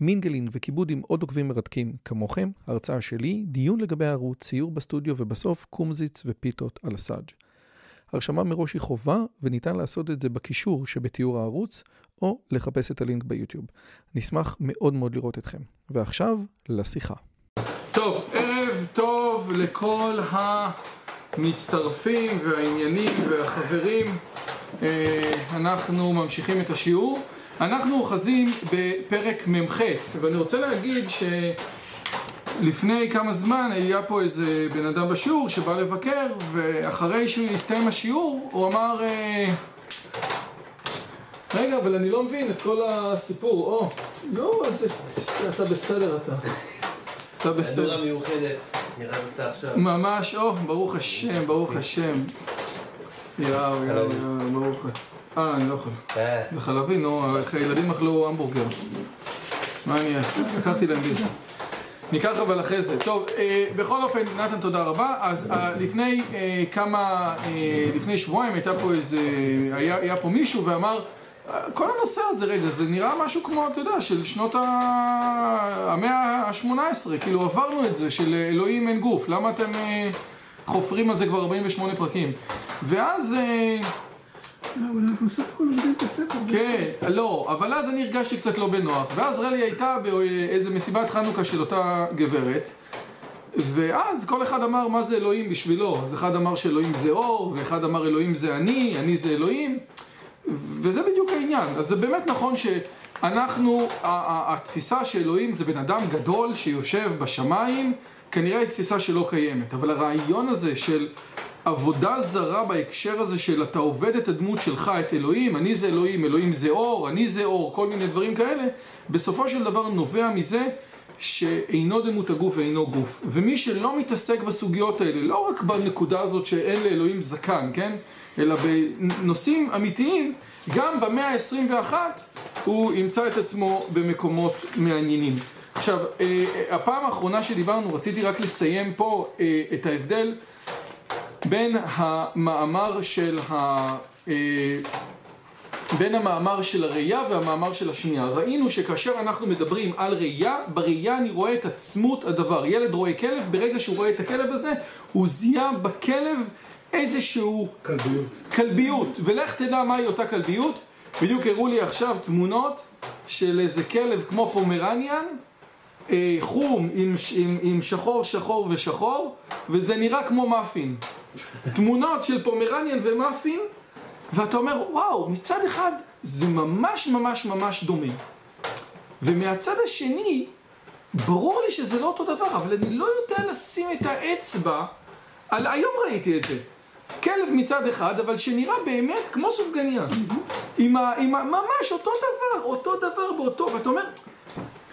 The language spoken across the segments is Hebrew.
מינגלין וכיבוד עם עוד עוקבים מרתקים כמוכם, הרצאה שלי, דיון לגבי הערוץ, ציור בסטודיו ובסוף קומזיץ ופיתות על הסאג'. הרשמה מראש היא חובה וניתן לעשות את זה בקישור שבתיאור הערוץ או לחפש את הלינק ביוטיוב. נשמח מאוד מאוד לראות אתכם. ועכשיו, לשיחה. טוב, ערב טוב לכל המצטרפים והעניינים והחברים. אנחנו ממשיכים את השיעור. אנחנו אוחזים בפרק מ"ח, ואני רוצה להגיד שלפני כמה זמן היה פה איזה בן אדם בשיעור שבא לבקר, ואחרי שהוא הסתיים השיעור, הוא אמר רגע, אבל אני לא מבין את כל הסיפור, או, לא, אז אתה בסדר אתה. אתה בסדר. מהדורה מיוחדת, נכנסת עכשיו. ממש, או, ברוך השם, ברוך השם. יאו, יאו, יאו, ברוך השם. אה, אני לא יכול. אה, זה חלבי, נו, הילדים אכלו המבורגר. מה אני אעשה? לקחתי להם ביס. ניקח אבל אחרי זה. טוב, אה, בכל אופן, נתן, תודה רבה. אז אה, לפני אה, כמה, אה, לפני שבועיים הייתה פה איזה, היה, היה פה מישהו ואמר, אה, כל הנושא הזה, רגע, זה נראה משהו כמו, אתה יודע, של שנות ה... המאה ה-18, כאילו עברנו את זה, של אלוהים אין גוף, למה אתם אה, חופרים על זה כבר 48 פרקים? ואז... הספר. כן, לא, אבל אז אני הרגשתי קצת לא בנוח, ואז רלי הייתה באיזה מסיבת חנוכה של אותה גברת, ואז כל אחד אמר מה זה אלוהים בשבילו, אז אחד אמר שאלוהים זה אור, ואחד אמר אלוהים זה אני, אני זה אלוהים, וזה בדיוק העניין, אז זה באמת נכון שאנחנו, התפיסה שאלוהים זה בן אדם גדול שיושב בשמיים, כנראה היא תפיסה שלא קיימת, אבל הרעיון הזה של עבודה זרה בהקשר הזה של אתה עובד את הדמות שלך, את אלוהים, אני זה אלוהים, אלוהים זה אור, אני זה אור, כל מיני דברים כאלה, בסופו של דבר נובע מזה שאינו דמות הגוף ואינו גוף. ומי שלא מתעסק בסוגיות האלה, לא רק בנקודה הזאת שאין לאלוהים זקן, כן? אלא בנושאים אמיתיים, גם במאה ה-21 הוא ימצא את עצמו במקומות מעניינים. עכשיו, הפעם האחרונה שדיברנו, רציתי רק לסיים פה את ההבדל בין המאמר של ה... בין המאמר של הראייה והמאמר של השמיעה. ראינו שכאשר אנחנו מדברים על ראייה, בראייה אני רואה את עצמות הדבר. ילד רואה כלב, ברגע שהוא רואה את הכלב הזה, הוא זיהה בכלב איזשהו... כלביות. כלביות. ולך תדע מהי אותה כלביות. בדיוק הראו לי עכשיו תמונות של איזה כלב כמו פומרניאן, חום עם, עם, עם שחור, שחור ושחור, וזה נראה כמו מאפין. תמונות של פומרניאן ומאפין, ואתה אומר, וואו, מצד אחד זה ממש ממש ממש דומה. ומהצד השני, ברור לי שזה לא אותו דבר, אבל אני לא יודע לשים את האצבע על... היום ראיתי את זה. כלב מצד אחד, אבל שנראה באמת כמו סופגניה. עם ה... עם ה... ממש אותו דבר, אותו דבר באותו, ואתה אומר...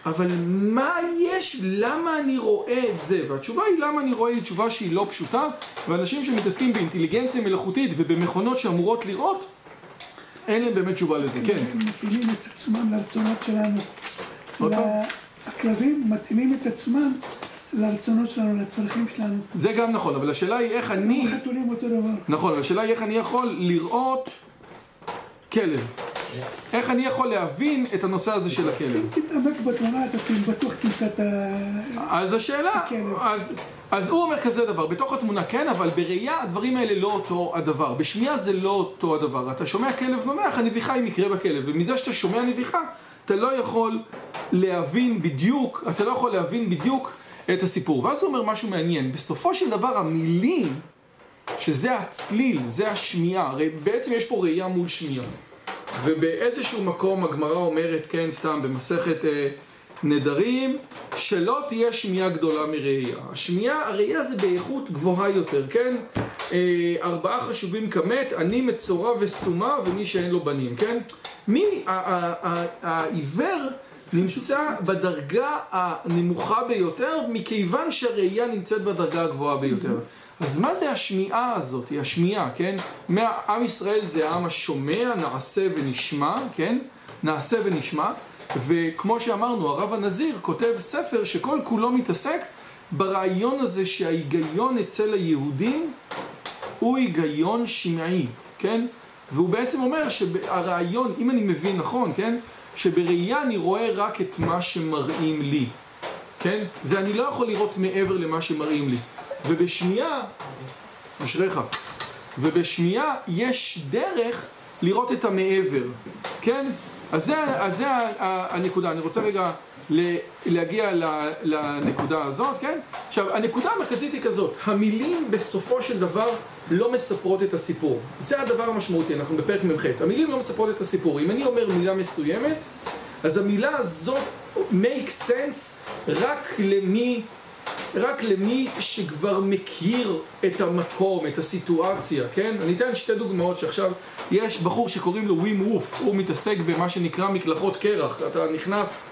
אבל מה יש? למה אני רואה את זה? והתשובה היא למה אני רואה היא תשובה שהיא לא פשוטה ואנשים שמתעסקים באינטליגנציה מלאכותית ובמכונות שאמורות לראות אין להם באמת תשובה לזה, כן. הם מתאימים את עצמם לרצונות שלנו. הכלבים מתאימים את עצמם לרצונות שלנו, לצרכים שלנו. זה גם נכון, אבל השאלה היא איך אני... חתולים אותו דבר. נכון, אבל השאלה היא איך אני יכול לראות כלב. איך אני יכול להבין את הנושא הזה של הכלב. אם תתעמק בתמונה, אתה בטוח תמצא את ה... אז השאלה. אז, אז הוא אומר כזה דבר, בתוך התמונה כן, אבל בראייה הדברים האלה לא אותו הדבר. בשמיעה זה לא אותו הדבר. אתה שומע כלב נובח, הנביחה היא מקרה בכלב, ומזה שאתה שומע נביחה, אתה לא יכול להבין בדיוק, אתה לא יכול להבין בדיוק את הסיפור. ואז הוא אומר משהו מעניין, בסופו של דבר המילים, שזה הצליל, זה השמיעה, הרי בעצם יש פה ראייה מול שמיעה. ובאיזשהו מקום הגמרא אומרת, כן, סתם, במסכת אה, נדרים, שלא תהיה שמיעה גדולה מראייה. השמיעה, הראייה זה באיכות גבוהה יותר, כן? אה, ארבעה חשובים כמת, אני מצורע וסומה ומי שאין לו בנים, כן? מי, העיוור נמצא בדרגה הנמוכה ביותר, מכיוון שהראייה נמצאת בדרגה הגבוהה ביותר. אז מה זה השמיעה הזאת? היא השמיעה, כן? עם ישראל זה העם השומע, נעשה ונשמע, כן? נעשה ונשמע. וכמו שאמרנו, הרב הנזיר כותב ספר שכל כולו מתעסק ברעיון הזה שההיגיון אצל היהודים הוא היגיון שמעי, כן? והוא בעצם אומר שהרעיון, אם אני מבין נכון, כן? שבראייה אני רואה רק את מה שמראים לי, כן? זה אני לא יכול לראות מעבר למה שמראים לי. ובשמיעה, אשריך, ובשמיעה יש דרך לראות את המעבר, כן? אז זה, אז זה הנקודה. אני רוצה רגע להגיע לנקודה הזאת, כן? עכשיו, הנקודה המרכזית היא כזאת, המילים בסופו של דבר לא מספרות את הסיפור. זה הדבר המשמעותי, אנחנו בפרק מ"ח. המילים לא מספרות את הסיפור. אם אני אומר מילה מסוימת, אז המילה הזאת make sense רק למי, רק למי שכבר מכיר את המקום, את הסיטואציה, כן? אני אתן שתי דוגמאות שעכשיו יש בחור שקוראים לו ווים ווף, הוא מתעסק במה שנקרא מקלחות קרח. אתה נכנס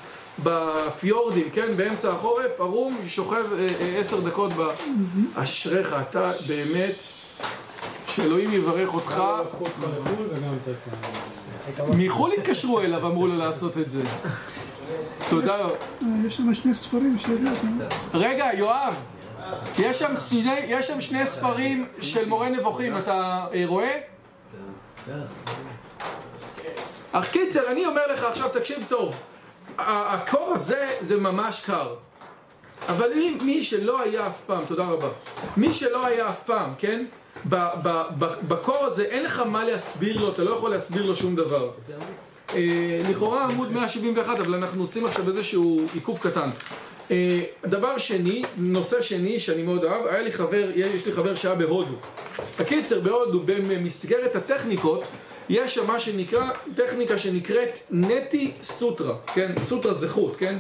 בפיורדים, כן? באמצע החורף, ערום, שוכב אה, אה, עשר דקות ב... אשריך, אתה באמת, שאלוהים יברך אותך. לקחו אותך לחו"ל וגם צריך... מחו"ל התקשרו אליו, אמרו לו לעשות את זה. תודה. יש שם שני ספרים. רגע, יואב, יש שם שני, יש שם שני ספרים של מורה נבוכים, אתה אה, רואה? אך קיצר, אני אומר לך עכשיו, תקשיב טוב, הקור הזה זה ממש קר. אבל אם מי שלא היה אף פעם, תודה רבה, מי שלא היה אף פעם, כן? ב- ב- ב- בקור הזה אין לך מה להסביר לו, אתה לא יכול להסביר לו שום דבר. אה, לכאורה עמוד 171, אבל אנחנו עושים עכשיו איזשהו עיכוב קטן. אה, דבר שני, נושא שני שאני מאוד אוהב, היה לי חבר, יש לי חבר שהיה בהודו. הקיצר, בהודו, במסגרת הטכניקות, יש שם מה שנקרא, טכניקה שנקראת נטי סוטרה, כן? סוטרה זה חוט, כן?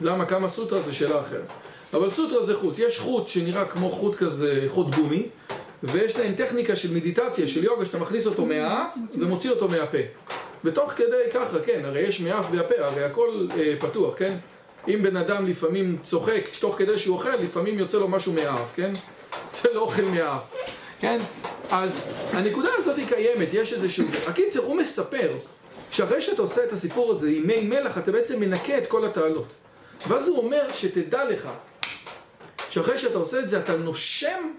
למה כמה סוטרה זה שאלה אחרת. אבל סוטרה זה חוט, יש חוט שנראה כמו חוט כזה, חוט גומי, ויש להם טכניקה של מדיטציה, של יוגה, שאתה מכניס אותו מהאף ומוציא אותו מהפה. ותוך כדי ככה, כן, הרי יש מאף והפה, הרי הכל אה, פתוח, כן? אם בן אדם לפעמים צוחק, תוך כדי שהוא אוכל, לפעמים יוצא לו משהו מהאף, כן? זה לא אוכל מהאף, כן? אז הנקודה הזאת היא קיימת, יש איזשהו... הקיצר, הוא מספר שאחרי שאתה עושה את הסיפור הזה עם מי מלח, אתה בעצם מנקה את כל התעלות. ואז הוא אומר שתדע לך שאחרי שאתה עושה את זה אתה נושם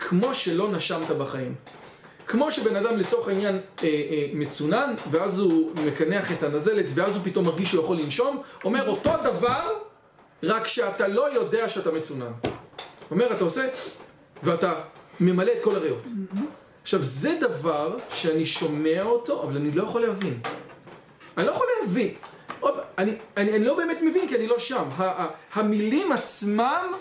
כמו שלא נשמת בחיים. כמו שבן אדם לצורך העניין אה, אה, מצונן, ואז הוא מקנח את הנזלת, ואז הוא פתאום מרגיש שהוא יכול לנשום, אומר אותו דבר, רק שאתה לא יודע שאתה מצונן. אומר, אתה עושה, ואתה ממלא את כל הריאות. עכשיו, זה דבר שאני שומע אותו, אבל אני לא יכול להבין. אני לא יכול להבין. אני, אני, אני לא באמת מבין, כי אני לא שם. ה, ה, המילים עצמם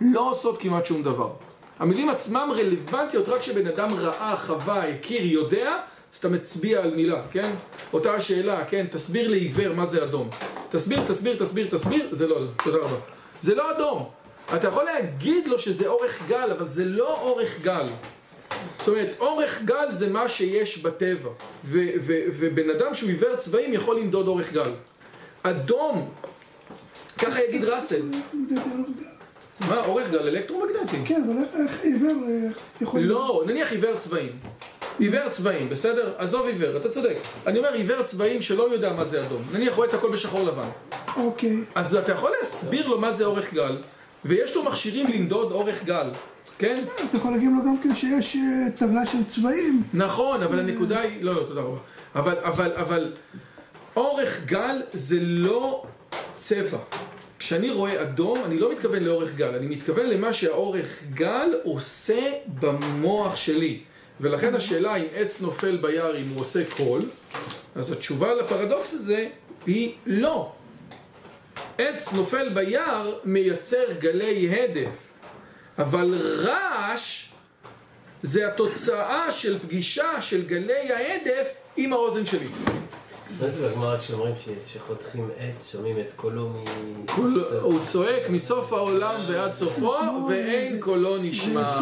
לא עושות כמעט שום דבר. המילים עצמם רלוונטיות רק כשבן אדם ראה, חווה, הכיר, יודע, אז אתה מצביע על מילה, כן? אותה השאלה, כן? תסביר לעיוור מה זה אדום. תסביר, תסביר, תסביר, תסביר, זה לא אדום. תודה רבה. זה לא אדום. אתה יכול להגיד לו שזה אורך גל, אבל זה לא אורך גל. זאת אומרת, אורך גל זה מה שיש בטבע, ובן אדם שהוא עיוור צבעים יכול למדוד אורך גל. אדום, ככה יגיד ראסל. מה, אורך גל אלקטרומגנטי? כן, אבל איך- עיוור אה, יכול... לא, נניח עיוור צבעים. עיוור צבעים, בסדר? עזוב עיוור, אתה צודק. אני אומר עיוור צבעים שלא יודע מה זה אדום. נניח רואה את הכל בשחור לבן. אוקיי. אז אתה יכול להסביר לו מה זה אורך גל, ויש לו מכשירים למדוד אורך גל, כן? אתה יכול להגיד לו גם כן שיש אה, טבלה של צבעים. נכון, אבל הנקודה היא... לא, לא, תודה רבה. אבל, אבל, אבל... אורך גל זה לא צבע. כשאני רואה אדום, אני לא מתכוון לאורך גל, אני מתכוון למה שהאורך גל עושה במוח שלי. ולכן השאלה אם עץ נופל ביער אם הוא עושה קול, אז התשובה לפרדוקס הזה היא לא. עץ נופל ביער מייצר גלי הדף, אבל רעש זה התוצאה של פגישה של גלי ההדף עם האוזן שלי. מה זה בגמרא כשאומרים שחותכים עץ, שומעים את קולו מ... הוא צועק מסוף העולם ועד סופו, ואין קולו נשמע.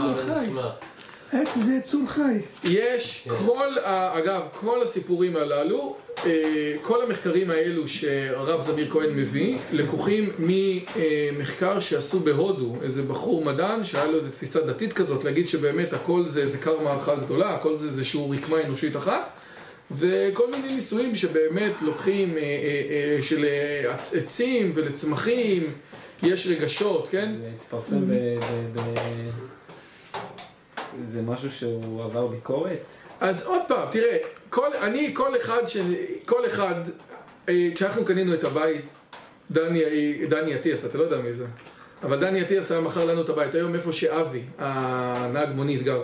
עץ זה יצור חי. יש כל, ה- אגב, כל הסיפורים הללו, אה, כל המחקרים האלו שהרב זמיר כהן מביא, לקוחים ממחקר שעשו בהודו, איזה בחור מדען שהיה לו איזו תפיסה דתית כזאת, להגיד שבאמת הכל זה איזה קרמה אחת גדולה, הכל זה איזושהי רקמה אנושית אחת, וכל מיני ניסויים שבאמת לוקחים אה, אה, אה, של עצ- עצים ולצמחים, יש רגשות, כן? זה התפרסם ב... זה משהו שהוא עבר ביקורת? אז עוד פעם, תראה, כל, אני, כל אחד, ש... כל אחד, כשאנחנו קנינו את הבית, דני, דני אטיאס, אתה לא יודע מי זה, אבל דני אטיאס היה מכר לנו את הבית, היום איפה שאבי, הנהג מונית גר.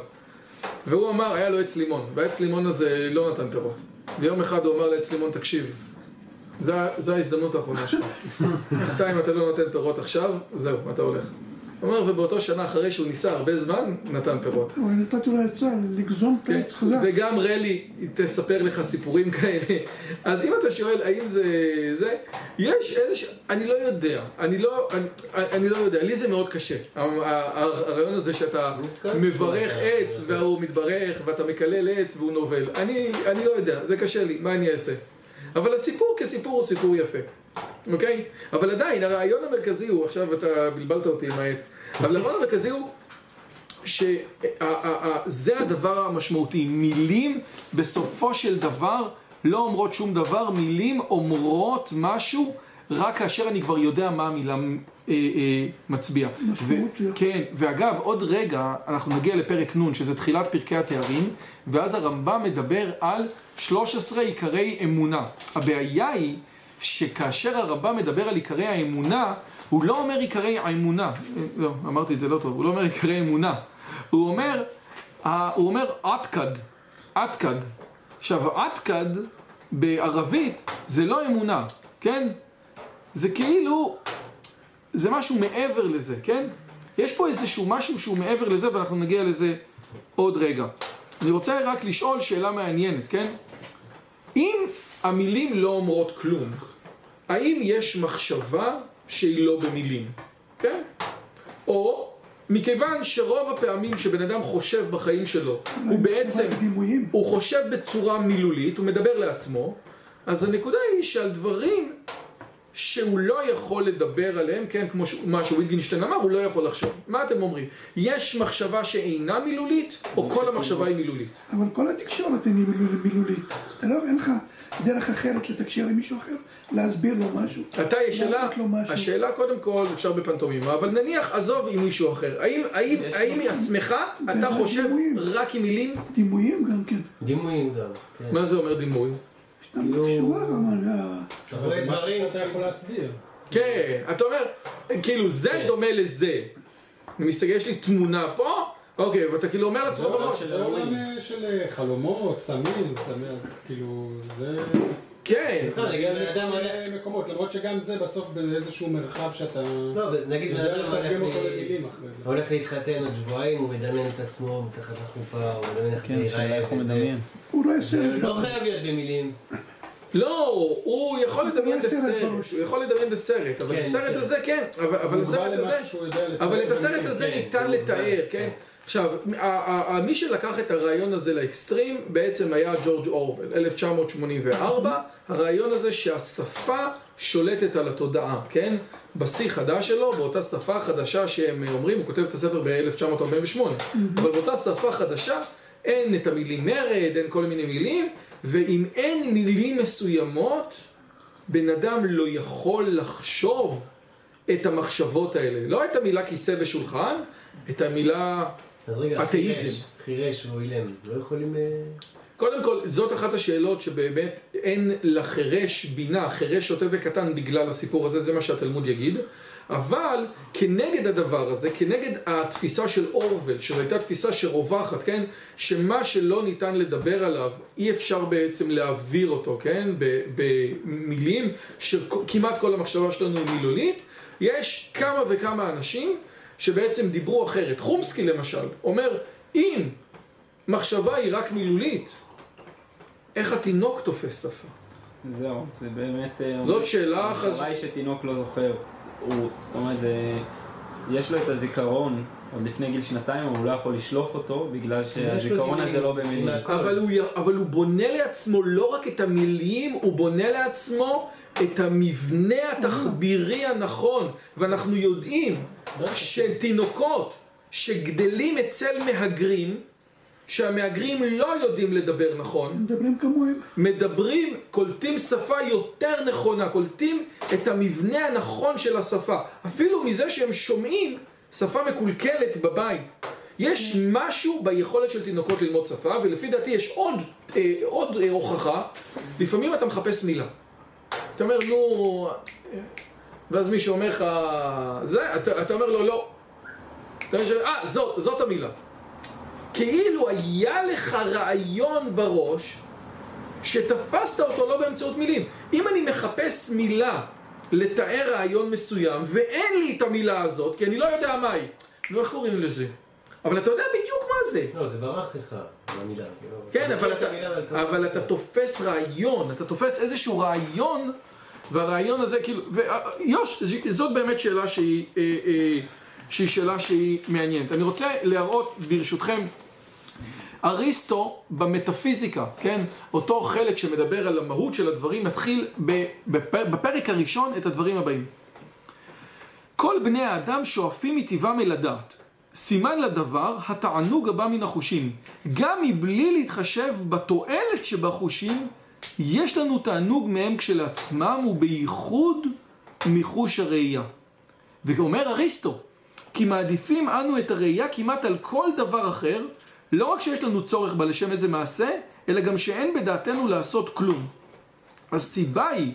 והוא אמר, היה לו עץ לימון, והעץ לימון הזה לא נתן פירות. ויום אחד הוא אמר לעץ לימון, תקשיב, זה ההזדמנות האחרונה שלך. אתה אם אתה לא נותן פירות עכשיו, זהו, אתה הולך. הוא אומר, ובאותו שנה אחרי שהוא ניסה הרבה זמן, נתן פירות. אבל נתתי לו עצה לגזום את העץ חזק. וגם רלי תספר לך סיפורים כאלה. אז אם אתה שואל האם זה... זה... יש איזה... אני לא יודע. אני לא, אני, אני לא יודע. לי זה מאוד קשה. הרעיון הזה שאתה מברך עץ והוא מתברך ואתה מקלל עץ והוא נובל. אני, אני לא יודע. זה קשה לי. מה אני אעשה? אבל הסיפור כסיפור הוא סיפור יפה. אוקיי? אבל עדיין, הרעיון המרכזי הוא, עכשיו אתה בלבלת אותי עם העץ, אבל הרעיון המרכזי הוא שזה הדבר המשמעותי. מילים בסופו של דבר לא אומרות שום דבר, מילים אומרות משהו רק כאשר אני כבר יודע מה המילה אה, אה, מצביעה. ו- שלה. כן, ואגב, עוד רגע אנחנו נגיע לפרק נ', שזה תחילת פרקי התארים, ואז הרמב"ם מדבר על 13 עיקרי אמונה. הבעיה היא שכאשר הרמב"ם מדבר על עיקרי האמונה, הוא לא אומר עיקרי האמונה. לא, אמרתי את זה לא טוב, הוא לא אומר עיקרי אמונה. הוא אומר, הוא אומר עתקד, עתקד. עכשיו, עתקד בערבית זה לא אמונה, כן? זה כאילו, זה משהו מעבר לזה, כן? יש פה איזשהו משהו שהוא מעבר לזה ואנחנו נגיע לזה עוד רגע. אני רוצה רק לשאול שאלה מעניינת, כן? אם המילים לא אומרות כלום, האם יש מחשבה שהיא לא במילים, כן? או מכיוון שרוב הפעמים שבן אדם חושב בחיים שלו, הוא בעצם. הוא חושב בצורה מילולית, הוא מדבר לעצמו, אז הנקודה היא שעל דברים שהוא לא יכול לדבר עליהם, כן, כמו ש- מה שוויטגינשטיין אמר, הוא לא יכול לחשוב. מה אתם אומרים? יש מחשבה שאינה מילולית, או כל המחשבה היא מילולית? אבל כל התקשורת היא מילול- מילולית. אז אתה לא, אין לך דרך אחרת לתקשר עם מישהו אחר, להסביר לו משהו. אתה, יש שאלה. השאלה קודם כל, אפשר בפנטומימה, אבל נניח, עזוב עם מישהו אחר. האם, האם, יש האם עצמך, אתה חושב דימויים. רק עם מילים? דימויים גם כן. דימויים גם, כן. מה זה אומר דימוי? שאתה קשורה גם, ה- אתה רואה דברים, שאתה יכול להסביר. כן, אתה אומר, כאילו זה דומה לזה. אני מסתכל, יש לי תמונה פה, אוקיי, ואתה כאילו אומר לעצמך בראש, זה עולם של אה, חלומות, סמים, סמים, אז כאילו, זה... כן, בכלל, נגיד בן אדם הולך, מקומות, למרות שגם זה בסוף באיזשהו מרחב שאתה... לא, נגיד בן אדם הולך להתחתן עוד שבועיים, הוא מדמיין את עצמו מתחת לחופה, הוא מדמיין איך זה כן, ייראה איך הוא וזה. מדמיין. הוא זה סרט לא. חייב להיות במילים. לא, הוא יכול לדמיין בסרט. הוא יכול לדמיין בסרט, אבל כן, הסרט סרט. הזה כן, אבל הסרט הזה, אבל את הסרט. הזה כן, ניתן לתאר, כן? עכשיו, מי שלקח את הרעיון הזה לאקסטרים בעצם היה ג'ורג' אורוול, 1984, הרעיון הזה שהשפה שולטת על התודעה, כן? בשיא חדש שלו, באותה שפה חדשה שהם אומרים, הוא כותב את הספר ב-1948, אבל באותה שפה חדשה אין את המילים מרד, אין כל מיני מילים, ואם אין מילים מסוימות, בן אדם לא יכול לחשוב את המחשבות האלה. לא את המילה כיסא ושולחן, את המילה... אז רגע. חירש, חירש או אילם, לא יכולים... אה, קודם כל, זאת אחת השאלות שבאמת אין לחירש בינה, חירש שוטה וקטן בגלל הסיפור הזה, זה מה שהתלמוד יגיד. אבל כנגד הדבר הזה, כנגד התפיסה של אורוול, שזו הייתה תפיסה שרווחת, כן? שמה שלא ניתן לדבר עליו, אי אפשר בעצם להעביר אותו, כן? במילים, שכמעט כל המחשבה שלנו היא מילולית. יש כמה וכמה אנשים שבעצם דיברו אחרת. חומסקי למשל, אומר, אם מחשבה היא רק מילולית, איך התינוק תופס שפה? זהו, זה באמת... אה, זאת שאלה המחשבה אחת. היא שתינוק לא זוכר. הוא, זאת אומרת, זה... יש לו את הזיכרון עוד לפני גיל שנתיים, אבל הוא לא יכול לשלוף אותו, בגלל שהזיכרון הזה. לא במילים. אבל הוא, אבל הוא בונה לעצמו לא רק את המילים, הוא בונה לעצמו את המבנה התחבירי הנכון. ואנחנו יודעים שתינוקות שגדלים אצל מהגרים, שהמהגרים לא יודעים לדבר נכון, מדברים כמוהם. מדברים, קולטים שפה יותר נכונה, קולטים את המבנה הנכון של השפה. אפילו מזה שהם שומעים שפה מקולקלת בבית. יש משהו ביכולת של תינוקות ללמוד שפה, ולפי דעתי יש עוד, אה, עוד אה, הוכחה. לפעמים אתה מחפש מילה. אתה אומר, נו... ואז מישהו אומר לך, זה, אתה, אתה אומר לו, לא. אתה אומר, אה, זאת, זאת המילה. כאילו היה לך רעיון בראש שתפסת אותו לא באמצעות מילים. אם אני מחפש מילה לתאר רעיון מסוים ואין לי את המילה הזאת, כי אני לא יודע מה היא, נו איך קוראים לזה? אבל אתה יודע בדיוק מה זה. לא, זה ברח לך. כאילו. כן, אתה אבל אתה, המילה, אבל לא. אתה תופס רעיון, אתה תופס איזשהו רעיון, והרעיון הזה כאילו, ויוש, זאת באמת שאלה שהיא, אה, אה, שהיא שאלה שהיא מעניינת. אני רוצה להראות ברשותכם, אריסטו במטאפיזיקה, כן, אותו חלק שמדבר על המהות של הדברים, מתחיל ב- בפ- בפרק הראשון את הדברים הבאים. כל בני האדם שואפים מטבעם אל הדעת. סימן לדבר, התענוג הבא מן החושים. גם מבלי להתחשב בתועלת שבחושים, יש לנו תענוג מהם כשלעצמם, ובייחוד מחוש הראייה. ואומר אריסטו, כי מעדיפים אנו את הראייה כמעט על כל דבר אחר, לא רק שיש לנו צורך בה לשם איזה מעשה, אלא גם שאין בדעתנו לעשות כלום. הסיבה היא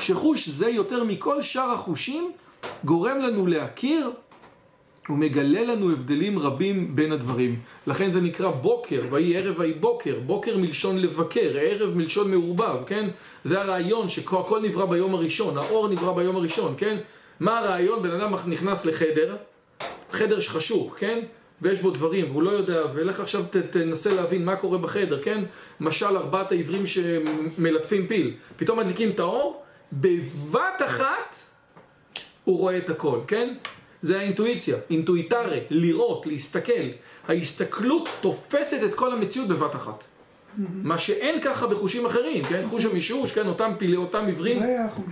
שחוש זה יותר מכל שאר החושים גורם לנו להכיר ומגלה לנו הבדלים רבים בין הדברים. לכן זה נקרא בוקר, ויהי ערב ויהי בוקר, בוקר מלשון לבקר, ערב מלשון מעורבב, כן? זה הרעיון שהכל נברא ביום הראשון, האור נברא ביום הראשון, כן? מה הרעיון? בן אדם נכנס לחדר, חדר חשוך, כן? ויש בו דברים, והוא לא יודע, ולך עכשיו ת, תנסה להבין מה קורה בחדר, כן? משל ארבעת העברים שמלטפים פיל. פתאום מדליקים את האור, בבת אחת הוא רואה את הכל, כן? זה האינטואיציה, אינטואיטרי, לראות, להסתכל. ההסתכלות תופסת את כל המציאות בבת אחת. מה שאין ככה בחושים אחרים, כן? חוש המישוש, כן? אותם פילי, אותם עיוורים.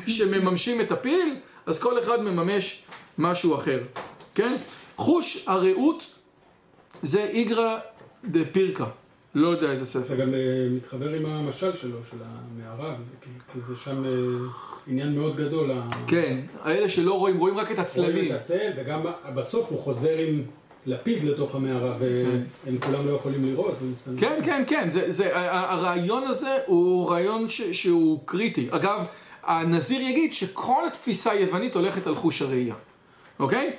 שמממשים את הפיל, אז כל אחד מממש משהו אחר, כן? חוש הרעות זה איגרא דה פירקה, לא יודע איזה זה ספר. גם אה, מתחבר עם המשל שלו, של המערה, וזה כי זה שם אה, עניין מאוד גדול. כן, האלה שלא רואים, רואים רק את רואים הצללים. את הצל, וגם בסוף הוא חוזר עם לפיד לתוך המערה, והם כולם לא יכולים לראות. כן, כן, כן, זה, זה, הרעיון הזה הוא רעיון ש, שהוא קריטי. אגב, הנזיר יגיד שכל התפיסה היוונית הולכת על חוש הראייה, אוקיי?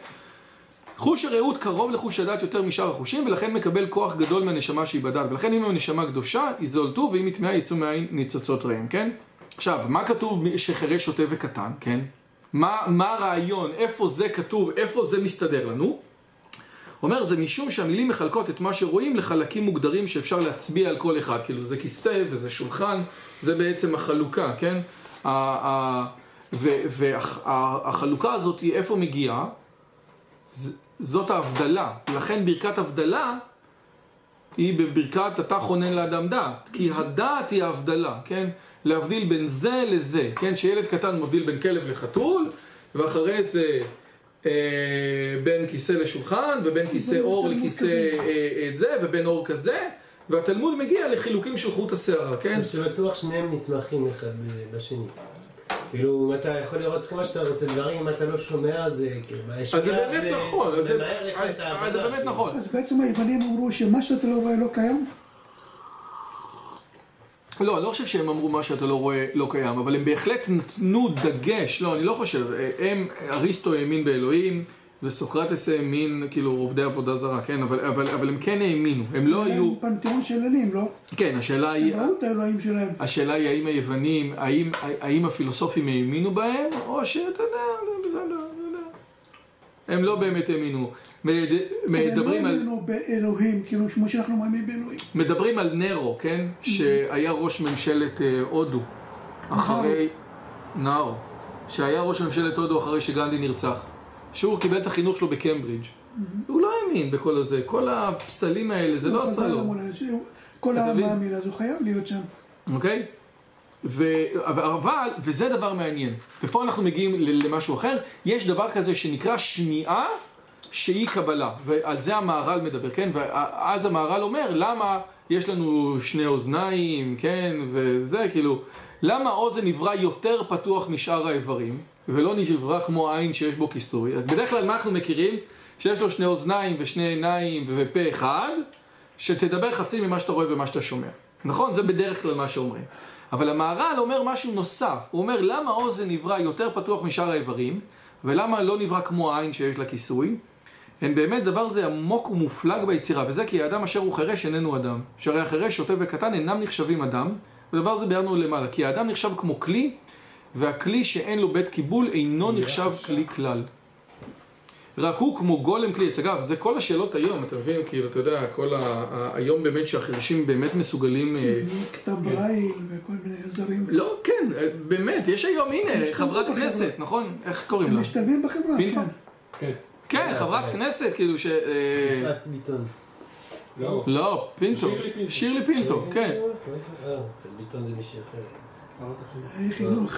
חוש הרעות קרוב לחוש הדת יותר משאר החושים, ולכן מקבל כוח גדול מהנשמה שהיא בדת. ולכן אם הנשמה קדושה, יזולתו, ואם היא טמאה, יצאו מהעין ניצוצות ראם, כן? עכשיו, מה כתוב שחירש, שוטה וקטן, כן? מה, מה הרעיון? איפה זה כתוב? איפה זה מסתדר לנו? אומר, זה משום שהמילים מחלקות את מה שרואים לחלקים מוגדרים שאפשר להצביע על כל אחד. כאילו, זה כיסא וזה שולחן, זה בעצם החלוקה, כן? והחלוקה הזאת היא איפה מגיעה? זאת ההבדלה. לכן ברכת הבדלה היא בברכת אתה חונן לאדם דעת. כי הדעת היא ההבדלה, כן? להבדיל בין זה לזה, כן? שילד קטן מבדיל בין כלב לחתול, ואחרי זה אה, בין כיסא לשולחן, ובין כיסא אור לכיסא. אה, את זה, ובין אור כזה, והתלמוד מגיע לחילוקים של חוט השערה, כן? שבטוח שניהם נתמכים אחד בשני. כאילו, אם אתה יכול לראות כמה שאתה רוצה דברים, אם אתה לא שומע, זה כאילו, אז זה באמת נכון, אז זה- ממהר לך אז- את העבודה. אז זה באמת כאילו. נכון. אז בעצם היוונים אמרו שמה שאתה לא רואה לא קיים? לא, אני לא חושב שהם אמרו מה שאתה לא רואה לא קיים, אבל הם בהחלט נתנו דגש, לא, אני לא חושב, הם, אריסטו האמין באלוהים, וסוקרטס האמין, כאילו, עובדי עבודה זרה, כן, אבל, אבל, אבל הם כן האמינו, הם לא היו, הם פנתיאון של אלים, לא? כן, השאלה היא, הם ראו את האלוהים שלהם. השאלה היא האם היוונים, האם, האם הפילוסופים האמינו בהם, או שאתה יודע, בסדר. הם לא באמת האמינו. מד- מדברים הם על... לא האמינו באלוהים, כאילו כמו שאנחנו מאמינים באלוהים. מדברים על נרו, כן? שהיה ראש ממשלת אה, הודו אחרי... נארו. שהיה ראש ממשלת הודו אחרי שגנדי נרצח. שהוא קיבל את החינוך שלו בקמברידג'. הוא לא האמין בכל הזה, כל הפסלים האלה, זה לא עשה לו. כל העם? מאמין, אז הוא חייב להיות שם. אוקיי? ו... אבל, וזה דבר מעניין, ופה אנחנו מגיעים למשהו אחר, יש דבר כזה שנקרא שמיעה שהיא קבלה, ועל זה המהר"ל מדבר, כן? ואז המהר"ל אומר, למה יש לנו שני אוזניים, כן? וזה, כאילו, למה אוזן נברא יותר פתוח משאר האיברים, ולא נברא כמו עין שיש בו כיסוי? בדרך כלל מה אנחנו מכירים? שיש לו שני אוזניים ושני עיניים ופה אחד, שתדבר חצי ממה שאתה רואה ומה שאתה שומע. נכון? זה בדרך כלל מה שאומרים. אבל המהר"ל אומר משהו נוסף. הוא אומר, למה אוזן נברא יותר פתוח משאר האיברים, ולמה לא נברא כמו העין שיש לה כיסוי? אין באמת דבר זה עמוק ומופלג ביצירה, וזה כי האדם אשר הוא חירש איננו אדם. שהרי החירש, שוטה וקטן אינם נחשבים אדם, ודבר זה ביארנו למעלה. כי האדם נחשב כמו כלי, והכלי שאין לו בית קיבול אינו נחשב כלי כלל. רק הוא כמו גולם כלי עץ. אגב, זה כל השאלות היום, אתה מבין? כאילו, אתה יודע, כל ה... היום באמת שהחירשים באמת מסוגלים... אה, כתב ברייל וכל מיני עזרים. לא, כן, אה, באמת, יש היום, הנה, חברת. כנסת, נכון? איך קוראים הם לה? משתלבים בחברה, פינטו? כן. כן. כן, חברת כנסת, כאילו ש... אה, יפעת ביטון. לא. לא, פינטו. שירלי פינטו. כן. אה, ביטון זה מישהי אחרת. חינוך.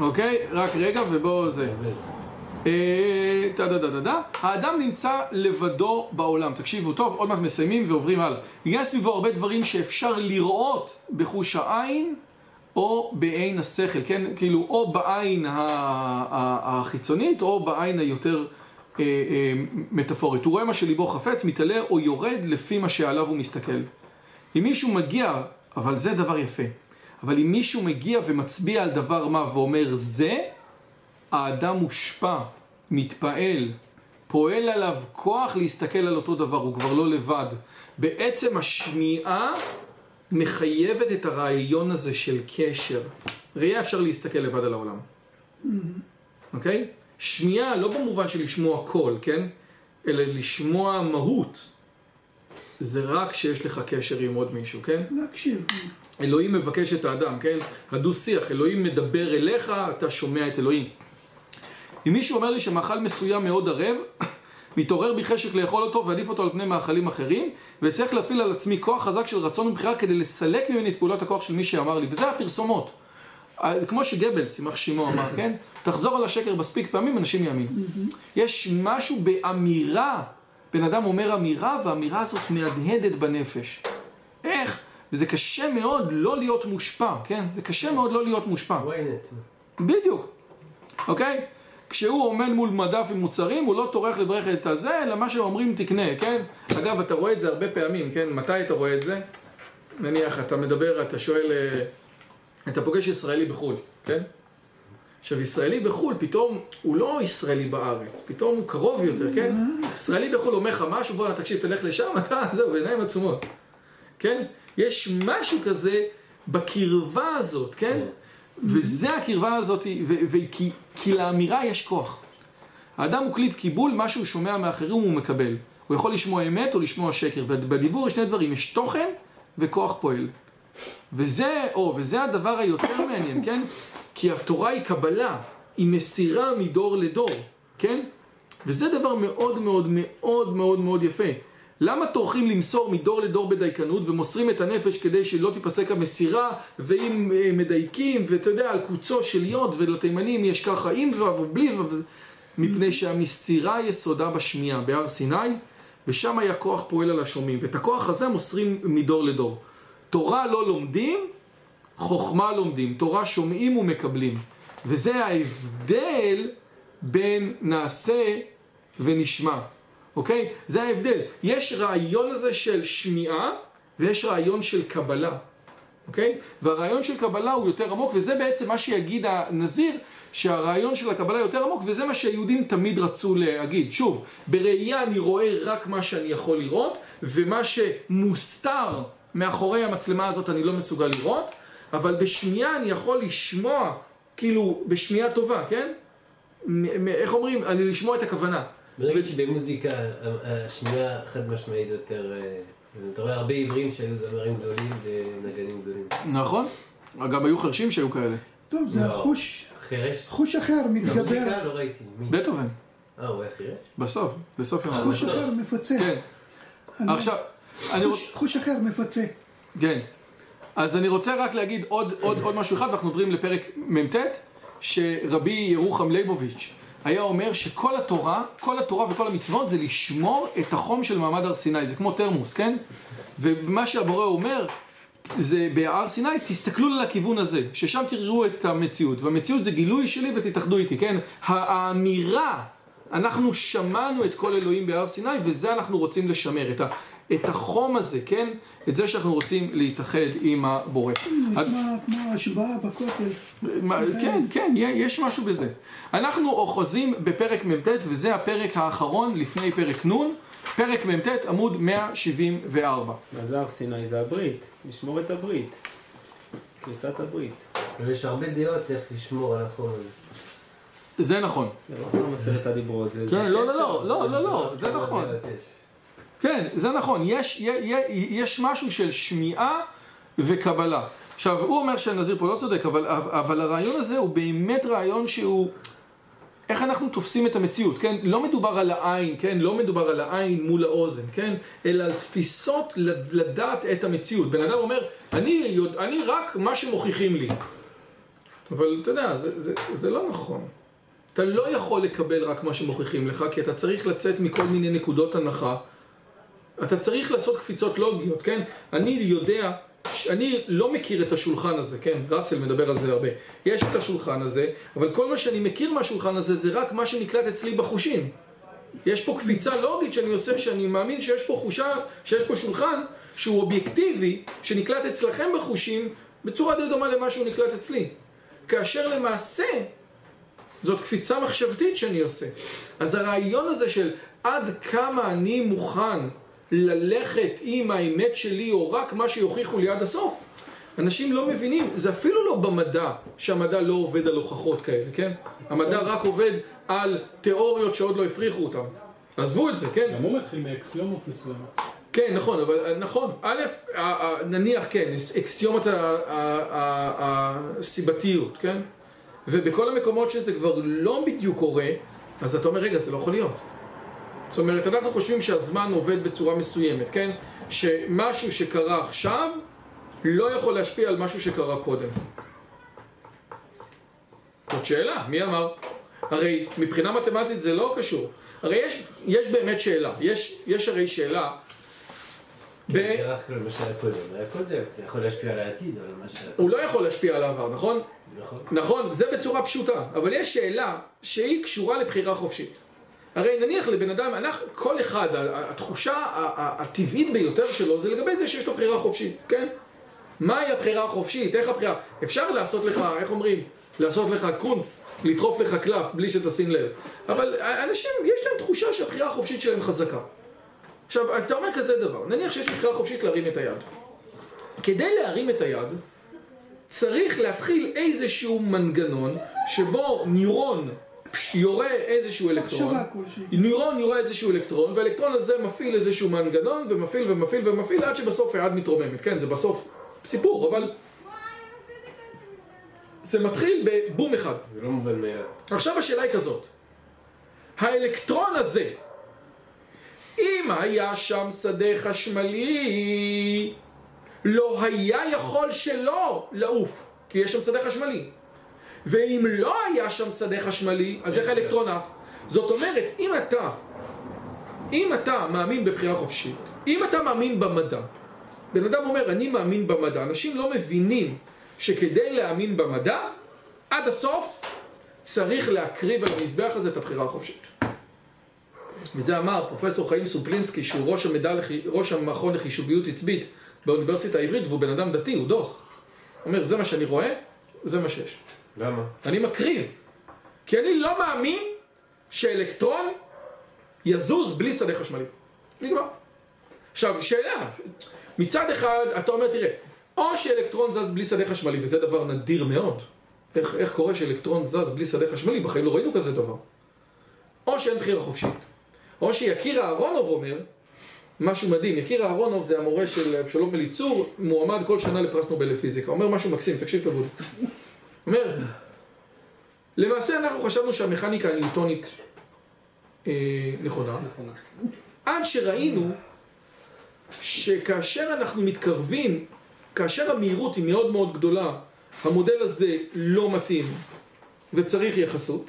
אוקיי? רק רגע ובואו זה. אה, דה. האדם נמצא לבדו בעולם. תקשיבו טוב, עוד מעט מסיימים ועוברים הלאה. יש סביבו הרבה דברים שאפשר לראות בחוש העין או בעין השכל, כן? כאילו, או בעין החיצונית או בעין היותר אה, אה, מטאפורית. הוא רואה מה שליבו חפץ, מתעלה או יורד לפי מה שעליו הוא מסתכל. אם מישהו מגיע, אבל זה דבר יפה, אבל אם מישהו מגיע ומצביע על דבר מה ואומר זה, האדם מושפע, מתפעל, פועל עליו כוח להסתכל על אותו דבר, הוא כבר לא לבד. בעצם השמיעה מחייבת את הרעיון הזה של קשר. ראייה אפשר להסתכל לבד על העולם. אוקיי? שמיעה לא במובן של לשמוע קול, כן? אלא לשמוע מהות. זה רק כשיש לך קשר עם עוד מישהו, כן? להקשיב. אלוהים מבקש את האדם, כן? הדו-שיח, אלוהים מדבר אליך, אתה שומע את אלוהים. אם מישהו אומר לי שמאכל מסוים מאוד ערב, מתעורר בי חשק לאכול אותו ועדיף אותו על פני מאכלים אחרים, וצריך להפעיל על עצמי כוח חזק של רצון ובחירה כדי לסלק ממני את פעולת הכוח של מי שאמר לי, וזה הפרסומות. אה, כמו שגבלס, יימח שמו אמר, כן? תחזור על השקר מספיק פעמים, אנשים יאמינו. יש משהו באמירה, בן אדם אומר אמירה, והאמירה הזאת מהדהדת בנפש. איך? וזה קשה מאוד לא להיות מושפע, כן? זה קשה מאוד לא להיות מושפע. בדיוק, אוקיי? כשהוא עומד מול מדף עם מוצרים, הוא לא טורח לברך את הזה, אלא מה שאומרים תקנה, כן? אגב, אתה רואה את זה הרבה פעמים, כן? מתי אתה רואה את זה? נניח, אתה מדבר, אתה שואל, אה, אתה פוגש ישראלי בחו"ל, כן? עכשיו, ישראלי בחו"ל, פתאום הוא לא ישראלי בארץ, פתאום הוא קרוב יותר, כן? ישראלי בחו"ל אומר לך משהו, בוא, תקשיב, תלך לשם, אתה, זהו, בעיניים עצומות, כן? יש משהו כזה בקרבה הזאת, כן? וזה הקרבה הזאת, ו- ו- כי, כי לאמירה יש כוח. האדם הוא כלי קיבול, מה שהוא שומע מאחרים הוא מקבל. הוא יכול לשמוע אמת או לשמוע שקר, ובדיבור יש שני דברים, יש תוכן וכוח פועל. וזה, או, וזה הדבר היותר מעניין, כן? כי התורה היא קבלה, היא מסירה מדור לדור, כן? וזה דבר מאוד מאוד מאוד מאוד מאוד יפה. למה טורחים למסור מדור לדור בדייקנות ומוסרים את הנפש כדי שלא תיפסק המסירה? ואם אה, מדייקים ואתה יודע על קוצו של יוד ולתימנים יש ככה עם ובלי וו מפני שהמסירה יסודה בשמיעה בהר סיני ושם היה כוח פועל על השומעים. ואת הכוח הזה מוסרים מדור לדור. תורה לא לומדים חוכמה לומדים. תורה שומעים ומקבלים. וזה ההבדל בין נעשה ונשמע אוקיי? זה ההבדל. יש רעיון הזה של שמיעה ויש רעיון של קבלה. אוקיי? והרעיון של קבלה הוא יותר עמוק וזה בעצם מה שיגיד הנזיר שהרעיון של הקבלה יותר עמוק וזה מה שהיהודים תמיד רצו להגיד. שוב, בראייה אני רואה רק מה שאני יכול לראות ומה שמוסתר מאחורי המצלמה הזאת אני לא מסוגל לראות אבל בשמיעה אני יכול לשמוע כאילו בשמיעה טובה, כן? איך אומרים? אני לשמוע את הכוונה. בוא נגיד שבמוזיקה השמיעה חד משמעית יותר... אה, אתה רואה הרבה עיוורים שהיו זמרים גדולים ונגנים גדולים. נכון? אגב, היו חרשים שהיו כאלה. טוב, זה לא. החוש, חירש? חוש אחר מתגבר. במוזיקה לא ראיתי. מי? בטהובן. אה, הוא היה חירש? בסוף, בסוף יום חוש. אחר מפצה. כן. עכשיו, אני רוצ... חוש- חוש אחר מפצה. כן. אז אני רוצה רק להגיד עוד, עוד, עוד משהו אחד, ואנחנו עוברים לפרק מ"ט, שרבי ירוחם ליבוביץ' היה אומר שכל התורה, כל התורה וכל המצוות זה לשמור את החום של מעמד הר סיני, זה כמו תרמוס, כן? ומה שהבורא אומר, זה בהר סיני, תסתכלו על הכיוון הזה, ששם תראו את המציאות, והמציאות זה גילוי שלי ותתאחדו איתי, כן? האמירה, אנחנו שמענו את כל אלוהים בהר סיני, וזה אנחנו רוצים לשמר, את, את החום הזה, כן? את זה שאנחנו רוצים להתאחד עם הבורא. נשמע כמו השבעה בכותל. כן, כן, יש משהו בזה. אנחנו אוחזים בפרק מ"ט, וזה הפרק האחרון לפני פרק נ', פרק מ"ט, עמוד 174. מה זה הר סיני? זה הברית. לשמור את הברית. קליטת הברית. יש הרבה דעות איך לשמור על החום הזה. זה נכון. זה לא סתם עשרת הדיברות. זה- כן, לא, לא. לא, לא, לא, לא, זה כמה נכון. יש. כן, זה נכון, יש, י- י- יש משהו של שמיעה וקבלה. עכשיו, הוא אומר שהנזיר פה לא צודק, אבל, אבל הרעיון הזה הוא באמת רעיון שהוא... איך אנחנו תופסים את המציאות, כן? לא מדובר על העין, כן? לא מדובר על העין מול האוזן, כן? אלא על תפיסות לד- לדעת את המציאות. בן אדם אומר, אני, יודע, אני רק מה שמוכיחים לי. אבל אתה יודע, זה, זה, זה לא נכון. אתה לא יכול לקבל רק מה שמוכיחים לך, כי אתה צריך לצאת מכל מיני נקודות הנחה. אתה צריך לעשות קפיצות לוגיות, כן? אני יודע, אני לא מכיר את השולחן הזה, כן? ראסל מדבר על זה הרבה. יש את השולחן הזה, אבל כל מה שאני מכיר מהשולחן הזה זה רק מה שנקלט אצלי בחושים. יש פה קפיצה לוגית שאני עושה, שאני מאמין שיש פה חושה, שיש פה שולחן שהוא אובייקטיבי, שנקלט אצלכם בחושים, בצורה די דומה למה שהוא נקלט אצלי. כאשר למעשה, זאת קפיצה מחשבתית שאני עושה. אז הרעיון הזה של עד כמה אני מוכן ללכת עם האמת שלי, או רק מה שיוכיחו לי עד הסוף, אנשים לא מבינים, זה אפילו לא במדע, שהמדע לא עובד על הוכחות כאלה, כן? המדע רק עובד על תיאוריות שעוד לא הפריכו אותן. עזבו את זה, כן? גם הוא מתחיל מאקסיומות מסוימות. כן, נכון, אבל נכון, א', נניח כן, אקסיומת הסיבתיות, כן? ובכל המקומות שזה כבר לא בדיוק קורה, אז אתה אומר, רגע, זה לא יכול להיות. זאת אומרת, אנחנו חושבים שהזמן עובד בצורה מסוימת, כן? שמשהו שקרה עכשיו לא יכול להשפיע על משהו שקרה קודם. זאת שאלה, מי אמר? הרי מבחינה מתמטית זה לא קשור. הרי יש, יש באמת שאלה, יש, יש הרי שאלה ב... כן. היה קודם, זה יכול להשפיע על העתיד, אבל מה הוא לא יכול להשפיע על העבר, נכון? נכון. נכון, זה בצורה פשוטה, אבל יש שאלה שהיא קשורה לבחירה חופשית. הרי נניח לבן אדם, אנחנו, כל אחד, התחושה הטבעית ביותר שלו זה לגבי זה שיש לו בחירה חופשית, כן? מהי הבחירה החופשית? איך הבחירה? אפשר לעשות לך, איך אומרים? לעשות לך קונץ, לדחוף לך קלף בלי שתשים לב. אבל אנשים, יש להם תחושה שהבחירה החופשית שלהם חזקה. עכשיו, אתה אומר כזה דבר, נניח שיש לי בחירה חופשית להרים את היד. כדי להרים את היד, צריך להתחיל איזשהו מנגנון שבו ניורון יורה איזשהו אלקטרון. ניורון יורה איזשהו אלקטרון והאלקטרון הזה מפעיל איזשהו מנגנון ומפעיל ומפעיל ומפעיל עד שבסוף היד מתרוממת. כן זה בסוף סיפור אבל זה מתחיל בבום אחד. זה לא מובן מאליו. עכשיו השאלה היא כזאת. האלקטרון הזה אם היה שם שדה חשמלי לא היה יכול שלא לעוף כי יש שם שדה חשמלי ואם לא היה שם שדה חשמלי אז איך האלקטרון עף? זאת אומרת אם אתה אם אתה מאמין בבחירה חופשית אם אתה מאמין במדע בן אדם אומר אני מאמין במדע אנשים לא מבינים שכדי להאמין במדע עד הסוף צריך להקריב על המזבח הזה את הבחירה החופשית. וזה אמר פרופסור חיים סופלינסקי שהוא ראש, המדע, ראש המכון לחישוביות עצבית באוניברסיטה העברית והוא בן אדם דתי, הוא דוס. אומר זה מה שאני רואה, זה מה שיש. למה? אני מקריב כי אני לא מאמין שאלקטרון יזוז בלי שדה חשמלי. נגמר. עכשיו שאלה, מצד אחד אתה אומר תראה או שאלקטרון זז בלי שדה חשמלי וזה דבר נדיר מאוד איך, איך קורה שאלקטרון זז בלי שדה חשמלי? בחיים לא ראינו כזה דבר. או שאין בחירה חופשית. או שיקיר אהרונוב אומר, משהו מדהים, יקיר אהרונוב זה המורה של אבשלום אליצור, מועמד כל שנה לפרס נובל לפיזיקה. אומר משהו מקסים, תקשיב טוב. אומר, למעשה אנחנו חשבנו שהמכניקה הניוטונית אה, נכונה. נכונה. עד שראינו שכאשר אנחנו מתקרבים, כאשר המהירות היא מאוד מאוד גדולה, המודל הזה לא מתאים וצריך יחסות.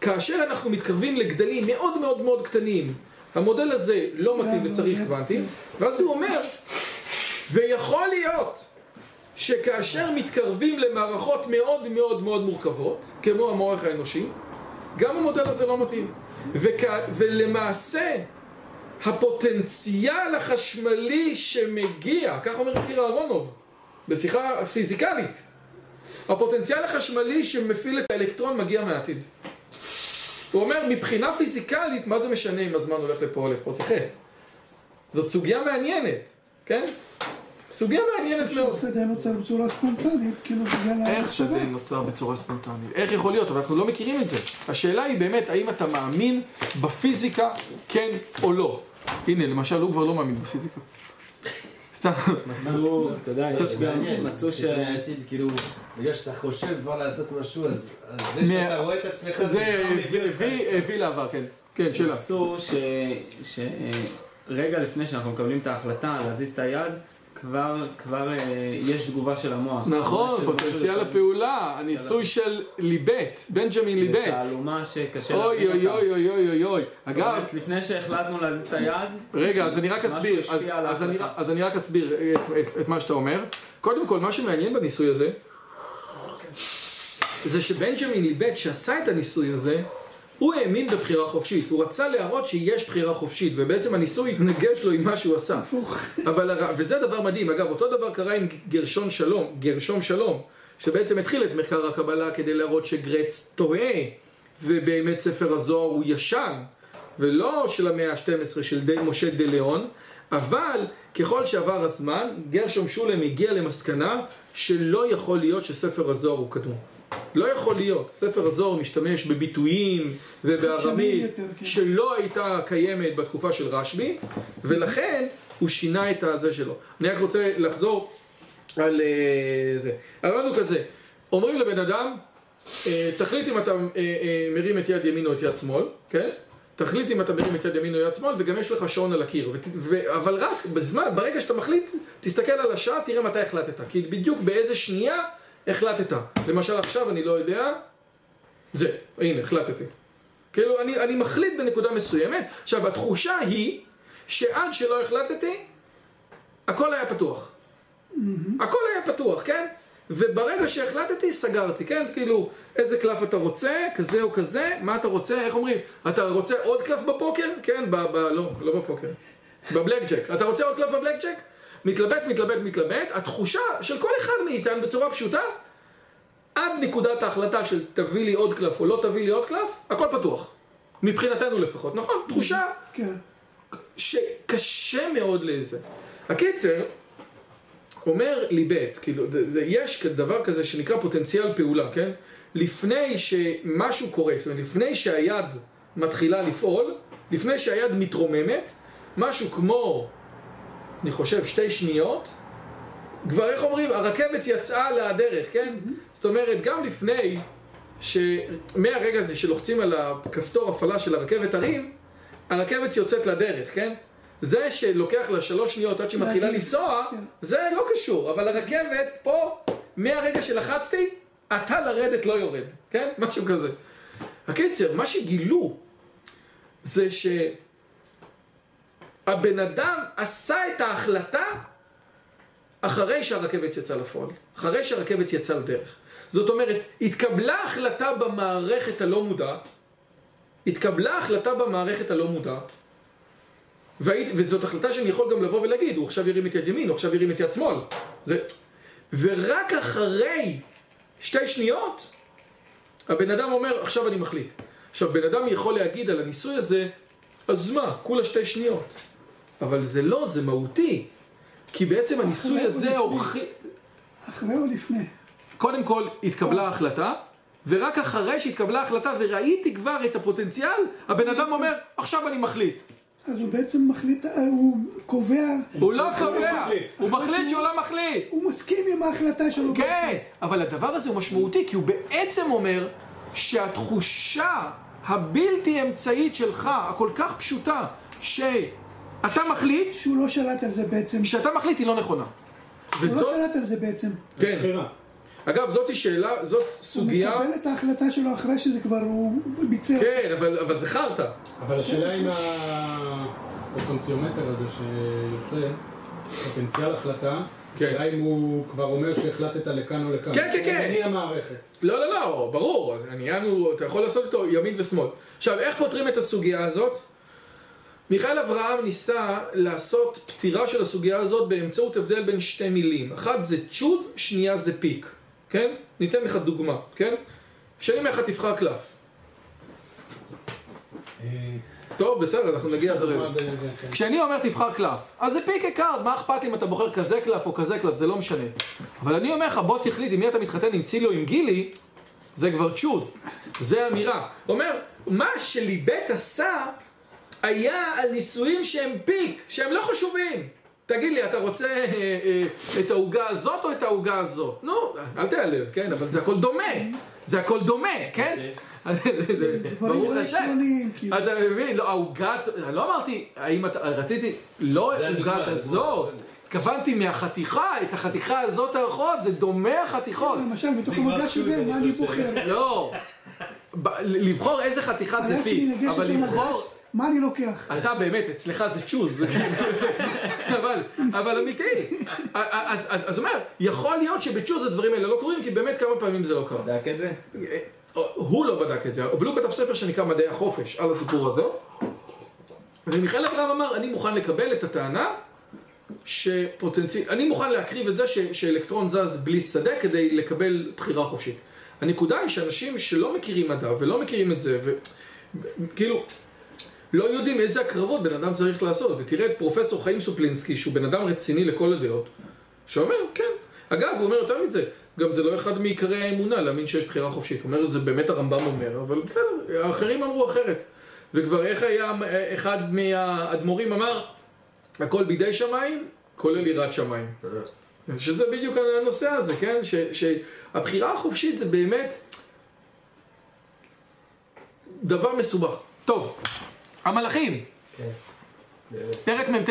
כאשר אנחנו מתקרבים לגדלים מאוד מאוד מאוד קטנים, המודל הזה לא מתאים וצריך קוונטים, ואז הוא אומר, ויכול להיות שכאשר מתקרבים למערכות מאוד מאוד מאוד מורכבות, כמו המוח האנושי, גם המודל הזה לא מתאים. וכ... ולמעשה, הפוטנציאל החשמלי שמגיע, כך אומר קיר אהרונוב, בשיחה פיזיקלית, הפוטנציאל החשמלי שמפעיל את האלקטרון מגיע מהעתיד. הוא אומר, מבחינה פיזיקלית, מה זה משנה אם הזמן הולך לפה או לפה? זה חץ. זאת סוגיה מעניינת, כן? סוגיה מעניינת מאוד. שהשדה נוצר בצורה ספונטנית, כאילו בגלל איך המחשבה. שדה נוצר בצורה ספונטנית? איך יכול להיות? אבל אנחנו לא מכירים את זה. השאלה היא באמת, האם אתה מאמין בפיזיקה, כן או לא? הנה, למשל, הוא כבר לא מאמין בפיזיקה. סתם. מצאו, אתה יודע, יש גם, מצאו ש... כאילו, בגלל שאתה חושב כבר לעשות משהו, אז זה שאתה רואה את עצמך, זה. הביא לעבר, כן. כן, שאלה. מצאו. שרגע לפני שאנחנו מקבלים את ההחלטה להזיז את היד, כבר, כבר אה, יש תגובה של המוח. נכון, פוטנציאל הפעולה, הניסוי של ליבט, בנג'מין ליבט. תעלומה שקשה אוי להבין אוי אותה. אוי אוי אוי אוי. זאת אגב, לפני שהחלטנו להזיז את היד, רגע, אז אני רק אסביר, אז, אני, ההחלטה. אז אני רק אסביר את, את, את מה שאתה אומר. קודם כל, מה שמעניין בניסוי הזה, זה שבנג'מין ליבט שעשה את הניסוי הזה, הוא האמין בבחירה חופשית, הוא רצה להראות שיש בחירה חופשית, ובעצם הניסוי התנגש לו עם מה שהוא עשה. אבל, וזה דבר מדהים, אגב, אותו דבר קרה עם גרשון שלום, גרשום שלום, שבעצם התחיל את מחקר הקבלה כדי להראות שגרץ טועה, ובאמת ספר הזוהר הוא ישן, ולא של המאה ה-12 של די משה דה ליאון, אבל ככל שעבר הזמן, גרשום שולם הגיע למסקנה שלא יכול להיות שספר הזוהר הוא קדום. לא יכול להיות. ספר הזוהר משתמש בביטויים ובארמית כן. שלא הייתה קיימת בתקופה של רשב"י, ולכן הוא שינה את הזה שלו. אני רק רוצה לחזור על אה, זה. הרעיון הוא כזה, אומרים לבן אדם, אה, תחליט אם אתה אה, מרים את יד ימין או את יד שמאל, כן? תחליט אם אתה מרים את יד ימין או יד שמאל, וגם יש לך שעון על הקיר. ות, ו, אבל רק בזמן, ברגע שאתה מחליט, תסתכל על השעה, תראה מתי החלטת. כי בדיוק באיזה שנייה החלטת. למשל עכשיו אני לא יודע, זה, הנה, החלטתי. כאילו, אני, אני מחליט בנקודה מסוימת. עכשיו, התחושה היא שעד שלא החלטתי, הכל היה פתוח. הכל היה פתוח, כן? וברגע שהחלטתי, סגרתי, כן? כאילו, איזה קלף אתה רוצה, כזה או כזה, מה אתה רוצה, איך אומרים? אתה רוצה עוד קלף בפוקר? כן, ב... ב לא, לא בפוקר. בבלק ג'ק. אתה רוצה עוד קלף בבלק ג'ק? מתלבט, מתלבט, מתלבט. התחושה של כל אחד מאיתנו בצורה פשוטה, עד נקודת ההחלטה של תביא לי עוד קלף או לא תביא לי עוד קלף, הכל פתוח. מבחינתנו לפחות, נכון? תחושה כן. שקשה מאוד לזה. הקיצר, אומר ליבט, כאילו, זה, זה, יש דבר כזה שנקרא פוטנציאל פעולה, כן? לפני שמשהו קורה, זאת אומרת, לפני שהיד מתחילה לפעול, לפני שהיד מתרוממת, משהו כמו, אני חושב, שתי שניות, כבר איך אומרים, הרכבת יצאה לדרך, כן? זאת אומרת, גם לפני שמהרגע שלוחצים על הכפתור הפעלה של הרכבת הרים, הרכבת יוצאת לדרך, כן? זה שלוקח לה שלוש שניות עד שמתחילה להגיד, לנסוע, כן. זה לא קשור, אבל הרכבת פה, מהרגע שלחצתי, אתה לרדת לא יורד, כן? משהו כזה. הקיצר, מה שגילו זה שהבן אדם עשה את ההחלטה אחרי שהרכבת יצאה לפועל, אחרי שהרכבת יצאה לדרך. זאת אומרת, התקבלה החלטה במערכת הלא מודעת, התקבלה החלטה במערכת הלא מודעת, והיית, וזאת החלטה שאני יכול גם לבוא ולהגיד, הוא עכשיו ירים את יד ימין, הוא עכשיו ירים את יד שמאל. זה... ורק אחרי שתי שניות, הבן אדם אומר, עכשיו אני מחליט. עכשיו, בן אדם יכול להגיד על הניסוי הזה, אז מה, כולה שתי שניות. אבל זה לא, זה מהותי. כי בעצם הניסוי הזה. הוכיח... אחרי או לפני? קודם כל התקבלה החלטה, ורק אחרי שהתקבלה החלטה וראיתי כבר את הפוטנציאל, הבן אדם אומר, עכשיו אני מחליט. אז הוא בעצם מחליט, אה, הוא קובע, הוא לא קובע. הוא מחליט שהוא לא מחליט. הוא מסכים עם ההחלטה שלו. כן, אבל הדבר הזה הוא משמעותי, כי הוא בעצם אומר שהתחושה הבלתי אמצעית שלך, הכל כך פשוטה, שאתה מחליט, שהוא לא שלט על זה בעצם. שאתה מחליט היא לא נכונה. הוא וזאת, לא שלט על זה בעצם. כן. אגב, זותי שאלה, זאת הוא סוגיה, מקבל את ההחלטה שלו אחרי שזה כבר הוא ביצע. כן, אבל, אבל זה חרטא. אבל השאלה אם הפוטנציומטר הזה שיוצא, פוטנציאל החלטה, כן. השאלה אם הוא כבר אומר שהחלטת לכאן או לכאן. כן, כן, כן. אני המערכת. לא, לא, לא, ברור, העניין הוא, אתה יכול לעשות אותו ימין ושמאל. עכשיו, איך פותרים את הסוגיה הזאת? מיכאל אברהם ניסה לעשות פתירה של הסוגיה הזאת באמצעות הבדל בין שתי מילים. אחת זה choose, שנייה זה pick. כן? ניתן לך דוגמה, כן? אומר לך תבחר קלף. טוב, בסדר, אנחנו נגיע אחרי זה. כן. כשאני אומר תבחר קלף, אז זה pick a card, מה אכפת אם אתה בוחר כזה קלף או כזה קלף, זה לא משנה. אבל אני אומר לך, בוא תחליט עם מי אתה מתחתן, עם צילי או עם גילי, זה כבר צ'וז. זה אמירה. אומר, מה שליבט עשה היה על נישואים שהם פיק, שהם לא חשובים. תגיד לי, אתה רוצה אה, אה, את העוגה הזאת או את העוגה הזאת? נו, אל תיעלב, כן, אבל זה הכל דומה. זה הכל דומה, כן? דברים ברוך השם. כאילו. אתה מבין? לא, העוגה, אני לא אמרתי, האם אתה, רציתי, לא הדוגמה, הזאת, התכוונתי מהחתיכה, את החתיכה הזאת האחרות, זה דומה החתיכות. למשל, בתוך המגע שזה, מה אני. בוחר? לא, לבחור איזה חתיכה זה פיק, אבל לבחור, מה אני לוקח? אתה באמת, אצלך זה צ'וז, אבל, אבל אמיתי. אז, אז, אז הוא אומר, יכול להיות שבצ'וז הדברים האלה לא קורים, כי באמת כמה פעמים זה לא קרה. בדק את זה? הוא לא בדק את זה, אבל הוא כתב ספר שנקרא מדעי החופש על הסיפור הזה. ומיכאל אברהם אמר, אני מוכן לקבל את הטענה שפוטנציאל, אני מוכן להקריב את זה ש, שאלקטרון זז בלי שדה כדי לקבל בחירה חופשית. הנקודה היא שאנשים שלא מכירים מדע ולא מכירים את זה, וכאילו, לא יודעים איזה הקרבות בן אדם צריך לעשות. ותראה את פרופסור חיים סופלינסקי, שהוא בן אדם רציני לכל הדעות, שאומר, כן. אגב, הוא אומר יותר מזה, גם זה לא אחד מעיקרי האמונה להאמין שיש בחירה חופשית. הוא אומר, זה באמת הרמב"ם אומר, אבל בסדר, האחרים אמרו אחרת. וכבר איך היה אחד מהאדמו"רים אמר, הכל בידי שמיים, כולל יראת שמיים. שזה בדיוק הנושא הזה, כן? ש, שהבחירה החופשית זה באמת דבר מסובך. טוב, המלאכים, כן. פרק מ"ט.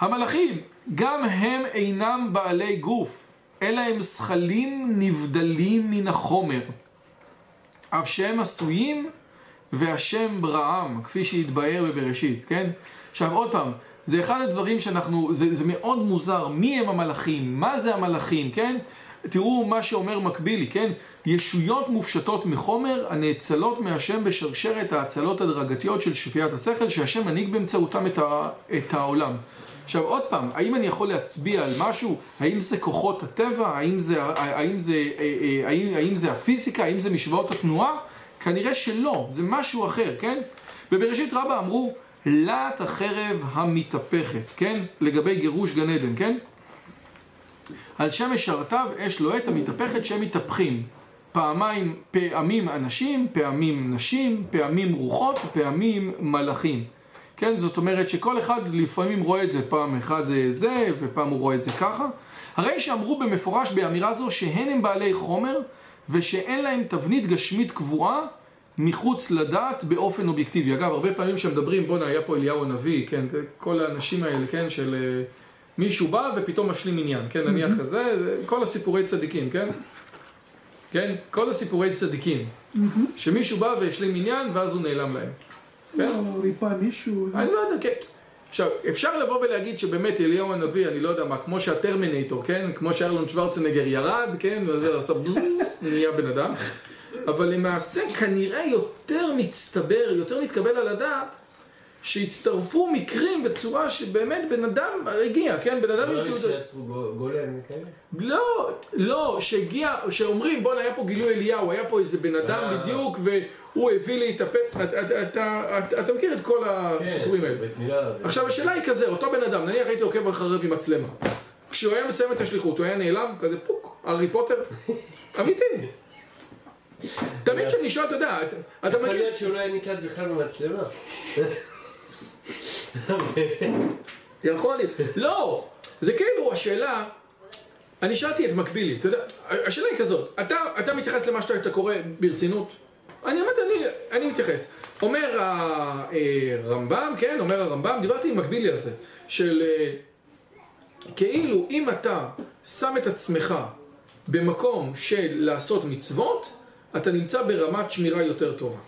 המלאכים, גם הם אינם בעלי גוף, אלא הם זכלים נבדלים מן החומר. אף שהם עשויים והשם בראם, כפי שהתבאר בבראשית, כן? עכשיו עוד פעם, זה אחד הדברים שאנחנו, זה, זה מאוד מוזר, מי הם המלאכים, מה זה המלאכים, כן? תראו מה שאומר מקבילי, כן? ישויות מופשטות מחומר הנאצלות מהשם בשרשרת ההצלות הדרגתיות של שפיית השכל שהשם מנהיג באמצעותם את, ה, את העולם. עכשיו עוד פעם, האם אני יכול להצביע על משהו? האם זה כוחות הטבע? האם זה, האם זה, אה, אה, האם, האם זה הפיזיקה? האם זה משוואות התנועה? כנראה שלא, זה משהו אחר, כן? בבראשית רבה אמרו, לת החרב המתהפכת, כן? לגבי גירוש גן עדן, כן? על שם משרתיו אש לוהט המתהפכת שהם מתהפכים. פעמיים, פעמים אנשים, פעמים נשים, פעמים רוחות, פעמים מלאכים. כן, זאת אומרת שכל אחד לפעמים רואה את זה פעם אחד אה, זה, ופעם הוא רואה את זה ככה. הרי שאמרו במפורש באמירה זו שהן הם בעלי חומר, ושאין להם תבנית גשמית קבועה מחוץ לדעת באופן אובייקטיבי. אגב, הרבה פעמים שמדברים, בואנה, היה פה אליהו הנביא, כן, כל האנשים האלה, כן, של אה, מישהו בא ופתאום משלים עניין, כן, נניח את זה כל הסיפורי צדיקים, כן? כן? כל הסיפורי צדיקים. שמישהו בא והשלים עניין ואז הוא נעלם להם. כן? לא, ריפא מישהו. אני לא יודע, כן. עכשיו, אפשר לבוא ולהגיד שבאמת אליהו הנביא, אני לא יודע מה, כמו שהטרמינטור, כן? כמו שארלון שוורצנגר ירד, כן? וזה עשה בזז, נהיה בן אדם. אבל למעשה כנראה יותר מצטבר, יותר מתקבל על הדעת, שהצטרפו מקרים בצורה שבאמת בן אדם הגיע, כן? בן אדם... לא לי תעודת- שיצרו גו- גולם וכאלה? לא, לא, שהגיע, שאומרים בואנה היה פה גילוי אליהו, היה פה איזה בן אדם אה. בדיוק והוא הביא לי את הפה, אתה- מכיר את כל הסיפורים האלה. כן, בתמילה. עכשיו השאלה היא כזה, אותו בן אדם, נניח הייתי עוקב אחריו עם מצלמה כשהוא היה מסיים את השליחות, הוא היה נעלם, כזה פוק, הארי פוטר אמיתי תמיד כשאני שואל, אתה יודע, אתה- אתה יכול מכיר להיות שהוא לא היה נקלט בכלל במצלמה. יכול להיות. לא, זה כאילו השאלה, אני שאלתי את מקבילי, אתה יודע, השאלה היא כזאת, אתה, אתה מתייחס למה שאתה קורא ברצינות? אני באמת, אני, אני מתייחס. אומר הרמב"ם, כן, אומר הרמב"ם, דיברתי עם מקבילי על זה, של אה, כאילו אם אתה שם את עצמך במקום של לעשות מצוות, אתה נמצא ברמת שמירה יותר טובה.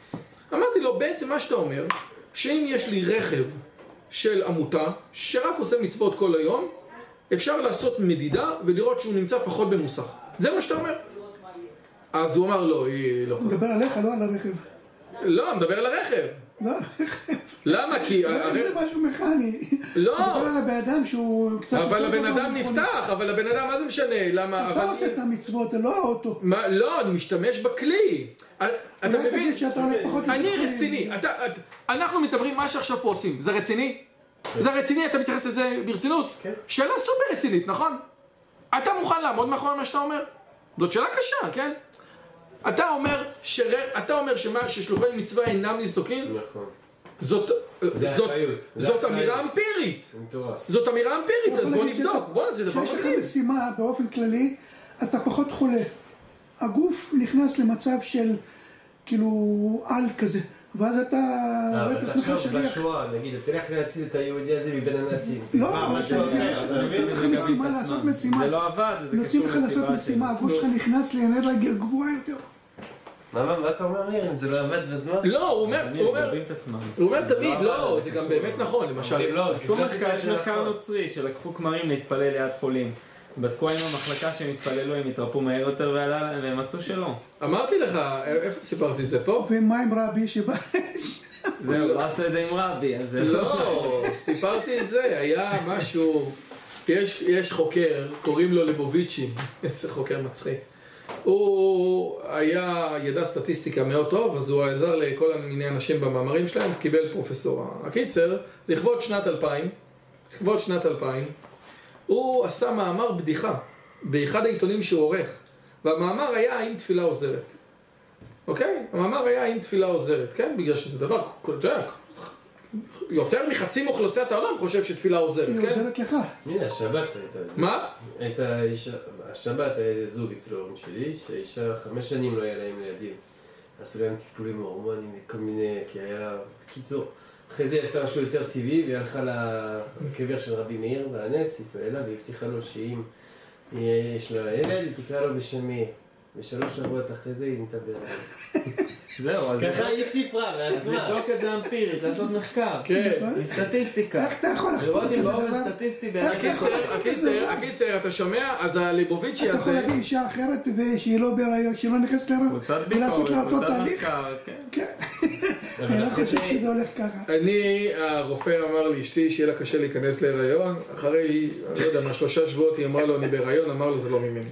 אמרתי לו, בעצם מה שאתה אומר, שאם יש לי רכב של עמותה, שרק עושה מצוות כל היום, אפשר לעשות מדידה ולראות שהוא נמצא פחות במוסך. זה מה שאתה אומר? אז הוא אמר לא, היא לא. הוא מדבר עליך, לא על הרכב. לא, מדבר על הרכב. לא. למה? כי... לא, זה משהו מכני. לא. על הבן אדם שהוא קצת... אבל הבן אדם. נפתח, אבל הבן אדם, מה זה משנה? למה? אתה אבל- עושה את המצוות, זה לא האוטו. לא, אני משתמש בכלי. אתה מבין? אני רציני. אנחנו מדברים מה שעכשיו פה עושים. זה רציני? זה רציני? אתה מתייחס לזה ברצינות? כן. שאלה סופר רצינית, נכון? אתה מוכן לעמוד מאחורי מה שאתה אומר? זאת שאלה קשה, כן? אתה אומר, שר... אתה אומר שמה, ששלוחי מצווה אינם ניזוקים? נכון. זאת, זה זאת, זאת. אמירה אמפירית. זאת אמירה אמפירית, אז בוא נבדוק. בוא, זה דבר כשיש לך מדהים. משימה באופן כללי, אתה פחות חולה. הגוף נכנס למצב של כאילו על כזה, ואז אתה אה, רואה את אבל עצמך תחשוב שליח. בשואה, נגיד, תלך להציל את היהודי הזה מבין הנאצים. לא, אבל משהו אחר, אתה מבין? נותנים לך משימה לעשות משימה. זה לא עבד, זה נותנים קשור לך לעשות משימה. הגוף שלך נכנס לאנרגיה גבוהה יותר. מה, אתה אומר? אם זה לא עבד בזמן? לא, הוא אומר, הוא אומר. הוא אומר תמיד, לא, לא, אבל זה גם. באמת נכון, אבל למשל. לא, עשו מחקר. נוצרי שלקחו כמרים להתפלל ליד חולים. בדקו עם המחלקה שהם התפללו, הם התרפאו מהר יותר והם מצאו שלא. אמרתי לך, איפה סיפרתי את זה פה? ומה עם רבי שבא... זהו, לא עשו את זה עם רבי, אז זה לא, סיפרתי את זה, היה משהו, יש, יש חוקר, קוראים לו ליבוביצ'י, איזה חוקר מצחיק. הוא היה, ידע סטטיסטיקה מאוד טוב, אז הוא עזר לכל מיני אנשים במאמרים שלהם, קיבל פרופסורה. הקיצר, לכבוד שנת 2000, לכבוד שנת 2000, הוא עשה מאמר בדיחה באחד העיתונים שהוא עורך, והמאמר היה האם תפילה עוזרת. אוקיי? המאמר היה האם תפילה עוזרת, כן? בגלל שזה דבר, אתה יודע, יותר מחצי מאוכלוסיית העולם חושב שתפילה עוזרת, היא כן? עוזרת לך. הנה, השבת הייתה. זה. מה? הייתה אישה, השבת היה איזה זוג אצל ההורים שלי, שהאישה חמש שנים לא היה להם ילדים. עשו להם טיפולים הורמונים וכל מיני, כי היה... בקיצור, אחרי זה היא עשתה משהו יותר טבעי, והיא הלכה לקבר של רבי מאיר בנס, התפללה והבטיחה לו שאם יש לה ילד, היא תקרא לו בשם מאיר. ושלוש שבועות אחרי זה היא נתעברה. זהו, אז ככה היא סיפרה בעצמה. לבדוק את זה אמפירית, לעשות מחקר. כן. סטטיסטיקה. איך אתה יכול לחפור לראות אם כזה באופן דבר? סטטיסטי הקיצר, הקיצר, אתה שומע? אז הליבוביצ'י אתה יכול הזה... להביא אישה אחרת ושהיא לא בהיריון, שהיא לא נכנסת להיריון, קבוצת ביקורת, קבוצת? מחקר, כן. אני לא אחרי חושב זה- שזה הולך ככה. אני, הרופא אמר לאשתי שיהיה לה קשה להיכנס להיריון, אחרי, אני לא יודע מה, שלושה שבועות היא אמרה לו אני בהיריון, אמר לו זה לא ממני.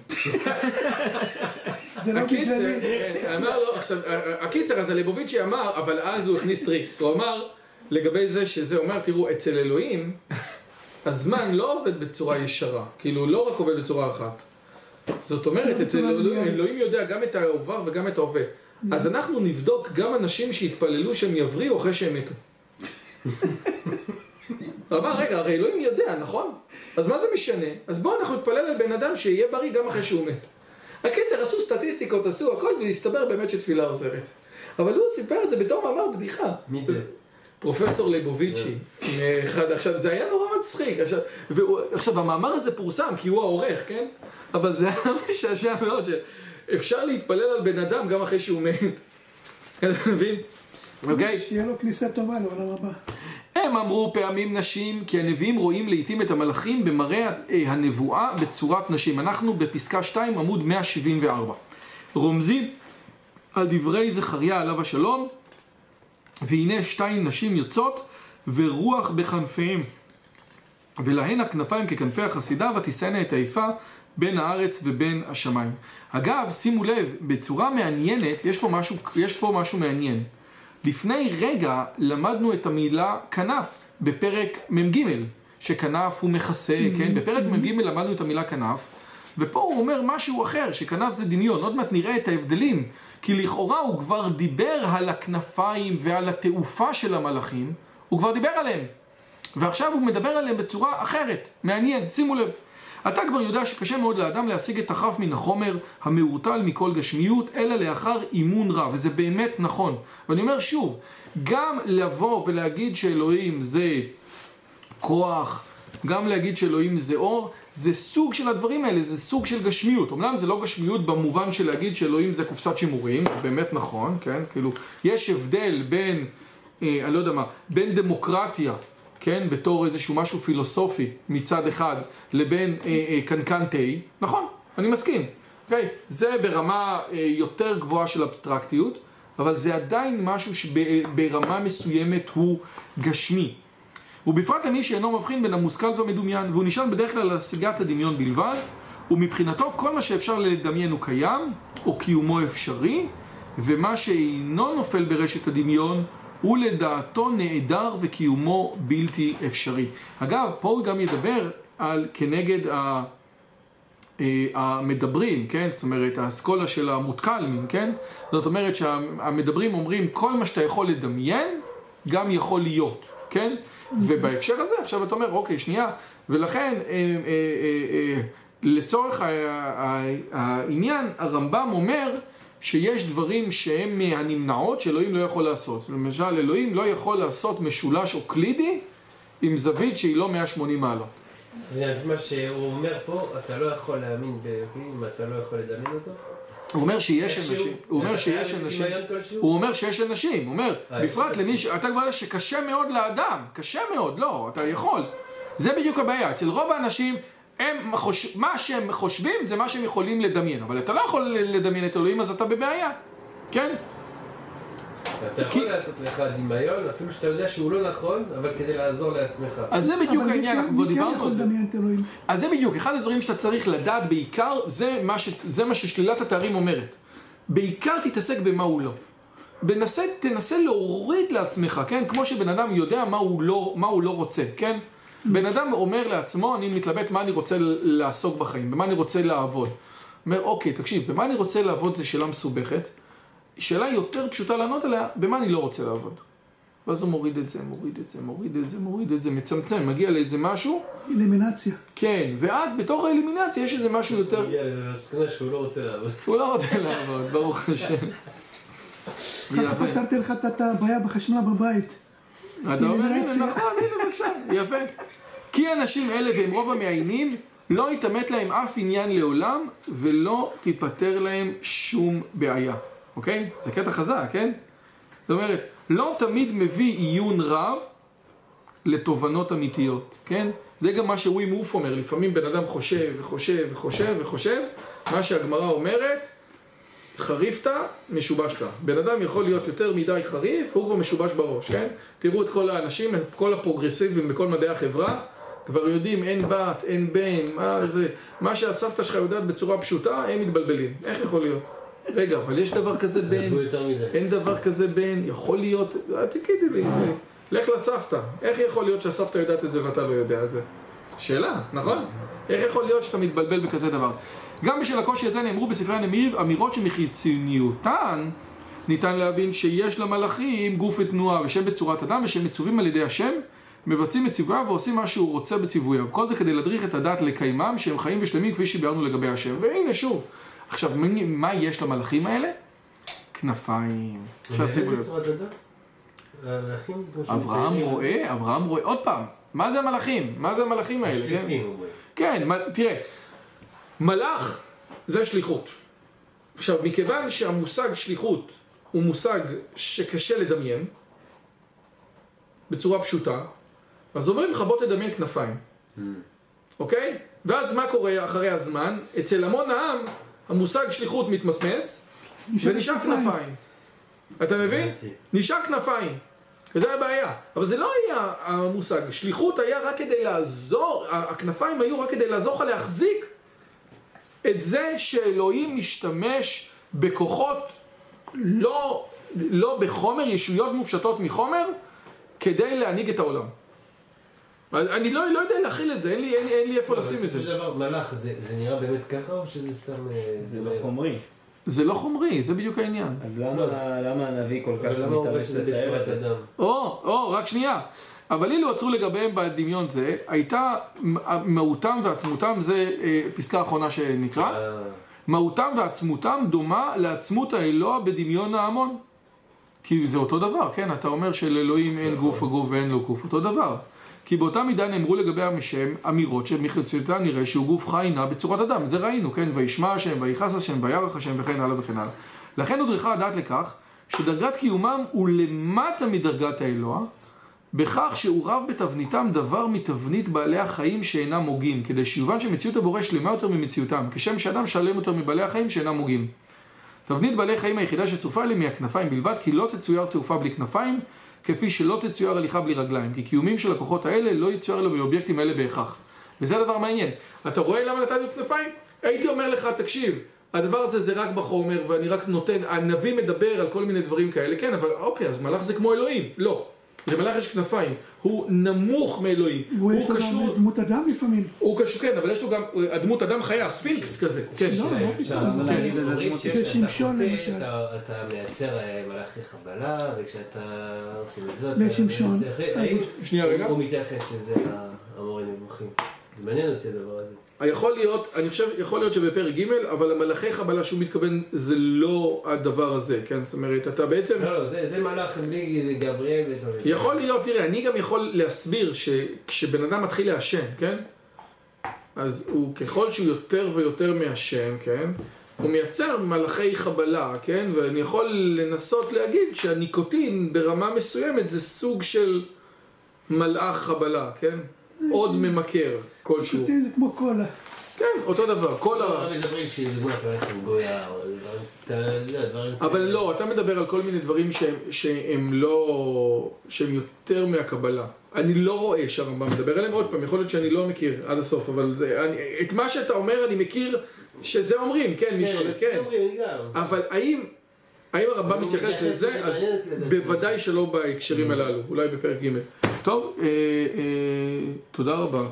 זה לא הקיצר, בגללי. כן, אמר לו, עכשיו, הקיצר, אז הליבוביצ'י אמר, אבל אז הוא הכניס טריק, הוא אמר, לגבי זה שזה, אומר, תראו, אצל אלוהים, הזמן לא עובד בצורה ישרה, כאילו, לא רק עובד בצורה אחת. זאת אומרת, אצל בצורה אלוהים, יודע גם את העבר וגם את ההווה. אז אנחנו נבדוק גם אנשים שהתפללו שהם יבריאו אחרי שהם מתו. אמר, רגע, הרי אלוהים יודע, נכון? אז מה זה משנה? אז בואו אנחנו נתפלל על בן אדם שיהיה בריא גם אחרי שהוא מת. הקיצר, עשו סטטיסטיקות, עשו הכל, והסתבר באמת שתפילה עוזרת. אבל הוא סיפר את זה בתור מאמר בדיחה. מי זה? פרופסור ליבוביצ'י, אחד, עכשיו זה היה נורא מצחיק, עכשיו, והוא, עכשיו המאמר הזה פורסם כי הוא העורך, כן? אבל זה היה משעשע מאוד, שאפשר להתפלל על בן אדם גם אחרי שהוא מת. אתה מבין? אוקיי? שיהיה לו כניסה טובה לעולם הבא. הם אמרו פעמים נשים, כי הנביאים רואים לעיתים את המלאכים במראה אה, הנבואה בצורת נשים. אנחנו בפסקה 2, עמוד 174. רומזים על דברי זכריה עליו השלום, והנה שתיים נשים יוצאות, ורוח בכנפיהם. ולהן הכנפיים ככנפי החסידה, ותישאנה את היפה בין הארץ ובין השמיים. אגב, שימו לב, בצורה מעניינת, יש פה משהו, יש פה משהו מעניין. לפני רגע למדנו את המילה כנף בפרק מ"ג, שכנף הוא מכסה, כן? בפרק מ"ג למדנו את המילה כנף, ופה הוא אומר משהו אחר, שכנף זה דמיון. עוד מעט נראה את ההבדלים, כי לכאורה הוא כבר דיבר על הכנפיים ועל התעופה של המלאכים, הוא כבר דיבר עליהם. ועכשיו הוא מדבר עליהם בצורה אחרת, מעניין, שימו לב. אתה כבר יודע שקשה מאוד לאדם להשיג את החף מן החומר המעורטל מכל גשמיות, אלא לאחר אימון רב, וזה באמת נכון. ואני אומר שוב, גם לבוא ולהגיד שאלוהים זה כוח, גם להגיד שאלוהים זה אור, זה סוג של הדברים האלה, זה סוג של גשמיות. אמנם זה לא גשמיות במובן של להגיד שאלוהים זה קופסת שימורים, זה באמת נכון, כן? כאילו, יש הבדל בין, אה, אני לא יודע מה, בין דמוקרטיה, כן? בתור איזשהו משהו פילוסופי מצד אחד, לבין אה, אה, קנקן תה, נכון, אני מסכים. אוקיי? זה ברמה אה, יותר גבוהה של אבסטרקטיות, אבל זה עדיין משהו שברמה מסוימת הוא גשמי. ובפרט למי שאינו מבחין בין המושכל והמדומיין, והוא נשען בדרך כלל על השגת הדמיון בלבד, ומבחינתו כל מה שאפשר לדמיין הוא קיים, או קיומו אפשרי, ומה שאינו נופל ברשת הדמיון, הוא לדעתו נעדר וקיומו בלתי אפשרי. אגב, פה הוא גם ידבר על כנגד ה... אה, המדברים, כן? זאת אומרת, האסכולה של המותקלמים, כן? זאת אומרת שהמדברים אומרים כל מה שאתה יכול לדמיין, גם יכול להיות, כן? ובהקשר הזה עכשיו אתה אומר, אוקיי, שנייה, ולכן אה, אה, אה, לצורך העניין, הרמב"ם אומר שיש דברים שהם מהנמנעות שאלוהים לא יכול לעשות. למשל, אלוהים לא יכול לעשות משולש אוקלידי עם זווית שהיא לא 180 מעלות. מה שהוא אומר פה, אתה לא יכול להאמין באלוהים אם אתה לא יכול לדמיין אותו? הוא אומר שיש אנשים, הוא אומר שיש אנשים, הוא אומר שיש אנשים, הוא אומר, בפרט למי ש... אתה כבר יודע שקשה מאוד לאדם, קשה מאוד, לא, אתה יכול. זה בדיוק הבעיה, אצל רוב האנשים, הם חוש... מה שהם חושבים זה מה שהם יכולים לדמיין, אבל אתה לא יכול לדמיין את אלוהים אז אתה בבעיה, כן? אתה יכול לעשות לך דמיון, אפילו שאתה יודע שהוא לא נכון, אבל כדי לעזור לעצמך. אז זה בדיוק העניין, אנחנו כבר דיברנו על זה. אז זה בדיוק, אחד הדברים שאתה צריך לדעת בעיקר, זה מה, ש... זה מה ששלילת התארים אומרת. בעיקר תתעסק במה הוא לא. בנסה, תנסה להוריד לעצמך, כן? כמו שבן אדם יודע מה הוא לא, מה הוא לא רוצה, כן? בן אדם אומר לעצמו, אני מתלבט מה אני רוצה לעסוק בחיים, במה אני רוצה לעבוד. אומר, אוקיי, תקשיב, במה אני רוצה לעבוד זה שאלה מסובכת. שאלה יותר פשוטה לענות עליה, במה אני לא רוצה לעבוד. ואז הוא מוריד את זה, מוריד את זה, מוריד את זה, מוריד את זה, מצמצם, מגיע לאיזה משהו. אלימינציה. כן, ואז בתוך האלימינציה יש איזה משהו יותר... הוא מגיע למסקנה שהוא לא רוצה לעבוד. הוא לא רוצה לעבוד, ברוך השם. ככה פתרתי לך את הבעיה בחשמל בבית. אתה אומר, הנה, נכון, הנה, בבקשה, יפה. כי האנשים אלה והם רוב המעיינים, לא יתעמת להם אף עניין לעולם, ולא תיפטר להם שום בעיה. אוקיי? זה קטע חזק, כן? זאת אומרת, לא תמיד מביא עיון רב לתובנות אמיתיות, כן? זה גם מה שווים ווף אומר, לפעמים בן אדם חושב וחושב וחושב וחושב, מה שהגמרא אומרת, חריפת, משובשת. בן אדם יכול להיות יותר מדי חריף, הוא כבר משובש בראש, כן? תראו את כל האנשים, את כל הפרוגרסיבים בכל מדעי החברה, כבר יודעים אין בת, אין בן, מה זה, מה שהסבתא שלך יודעת בצורה פשוטה, הם מתבלבלים. איך יכול להיות? רגע, אבל יש דבר כזה בן, אין דבר כזה בן, יכול להיות, תגידי לי, לך לסבתא, איך יכול להיות שהסבתא יודעת את זה ואתה לא יודע את זה? שאלה, נכון? איך יכול להיות שאתה מתבלבל בכזה דבר? גם בשל הקושי הזה נאמרו בספרי הנמיר אמירות שמחיצוניותן ניתן להבין שיש למלאכים גוף ותנועה ושם בצורת אדם ושהם מצווים על ידי השם מבצעים את ציווייו ועושים מה שהוא רוצה בציווייו כל זה כדי להדריך את הדת לקיימם שהם חיים ושלמים כפי שביארנו לגבי השם והנה שוב עכשיו, מה יש למלאכים האלה? כנפיים. עכשיו שימו לב. אברהם רואה, אברהם רואה, עוד פעם, מה זה המלאכים? מה זה המלאכים האלה? כן, תראה, מלאך זה שליחות. עכשיו, מכיוון שהמושג שליחות הוא מושג שקשה לדמיין, בצורה פשוטה, אז אומרים לך בוא תדמיין כנפיים, אוקיי? ואז מה קורה אחרי הזמן? אצל המון העם המושג שליחות מתמסמס, ונשאר כנפיים. אתה מבין? נשאר כנפיים. וזה הבעיה. אבל זה לא היה המושג. שליחות היה רק כדי לעזור, הכנפיים היו רק כדי לעזור לך להחזיק את זה שאלוהים משתמש בכוחות לא, לא בחומר, ישויות מופשטות מחומר, כדי להנהיג את העולם. אני לא, לא יודע להכיל את זה, אין לי, איפה לא, לשים את זה. בסופו של דבר, מלאך, זה, זה נראה באמת ככה או שזה סתם... אה, זה לא חומרי. זה לא חומרי, זה בדיוק העניין. אז למה, למה הנביא כל כך אומר שזה בצורת אדם? או, או, רק שנייה. אבל אילו עצרו לגביהם בדמיון זה, הייתה מהותם ועצמותם, זה אה, פסקה אחרונה שנקרא, אה, מהותם ועצמותם דומה לעצמות האלוה בדמיון ההמון. כי זה אותו דבר, כן? אתה אומר שלאלוהים אין גוף הגוף ואין לו גוף, אותו דבר. כי באותה מידה נאמרו לגבי המשם אמירות שמחציותן נראה שהוא גוף חי נע בצורת אדם, את זה ראינו, כן? וישמע השם, ויכעס השם, וירח השם וכן הלאה וכן הלאה. לכן הודרכה הדעת לכך שדרגת קיומם הוא למטה מדרגת האלוה, בכך שהוא רב בתבניתם דבר מתבנית בעלי החיים שאינם הוגים, כדי שיובן שמציאות הבורא שלמה יותר ממציאותם, כשם שאדם שלם יותר מבעלי החיים שאינם הוגים. תבנית בעלי חיים היחידה שצופה אליהם היא הכנפיים בלבד, כי לא תצויר תעופה בלי כנפיים, כפי שלא תצויר הליכה בלי רגליים. כי קיומים של הכוחות האלה לא יצויר אלא באובייקטים האלה בהכרח. וזה הדבר מעניין. אתה רואה למה נתתי לו כנפיים? הייתי אומר לך, תקשיב, הדבר הזה זה רק בחומר, ואני רק נותן, הנביא מדבר על כל מיני דברים כאלה, כן, אבל אוקיי, אז מלאך זה כמו אלוהים. לא. למלאך יש כנפיים. הוא נמוך מאלוהים. הוא יש לו קשור... גם דמות אדם לפעמים. הוא קשור, כן, אבל יש לו גם הדמות אדם חיה, ספינקס כזה. כן. לא, לא פתאום. אומרים דמות שכשאתה בשמשון, למשל. אתה- מייצר אה, מלאכי חבלה, וכשאתה עושה מצוות... לשמשון. אתה מייצר- האם שנייה, רגע. הוא מתייחס לזה, המורה נבוכים. מעניין אותי הדבר הזה. יכול להיות, אני חושב, יכול להיות שבפרק ג', אבל המלאכי חבלה שהוא מתכוון זה לא הדבר הזה, כן? זאת אומרת, אתה בעצם... לא, לא, זה זה מלאך בלי גבריאל מיני. יכול להיות, תראה, אני גם יכול להסביר שכשבן אדם מתחיל לעשן, כן? אז הוא, ככל שהוא יותר ויותר מעשן, כן? הוא מייצר מלאכי חבלה, כן? ואני יכול לנסות להגיד שהניקוטין ברמה מסוימת זה סוג של מלאך חבלה, כן? עוד ממכר כלשהו. זה כמו קולה. כן, אותו דבר. כל ה... לא אתה יודע, דברים... אבל. לא, אתה מדבר על כל מיני דברים שהם, לא... שהם יותר מהקבלה. אני לא רואה שהרמב"ם מדבר עליהם, עוד פעם, יכול להיות שאני לא מכיר עד הסוף, אבל זה, אני, את מה שאתה אומר אני מכיר שזה אומרים, כן, מי כן, זה כן. גם. אבל האם, האם הרמב"ם מתייחס לזה? בוודאי שלא בהקשרים הללו, אולי בפרק ג'. טוב, אה, אה, תודה רבה.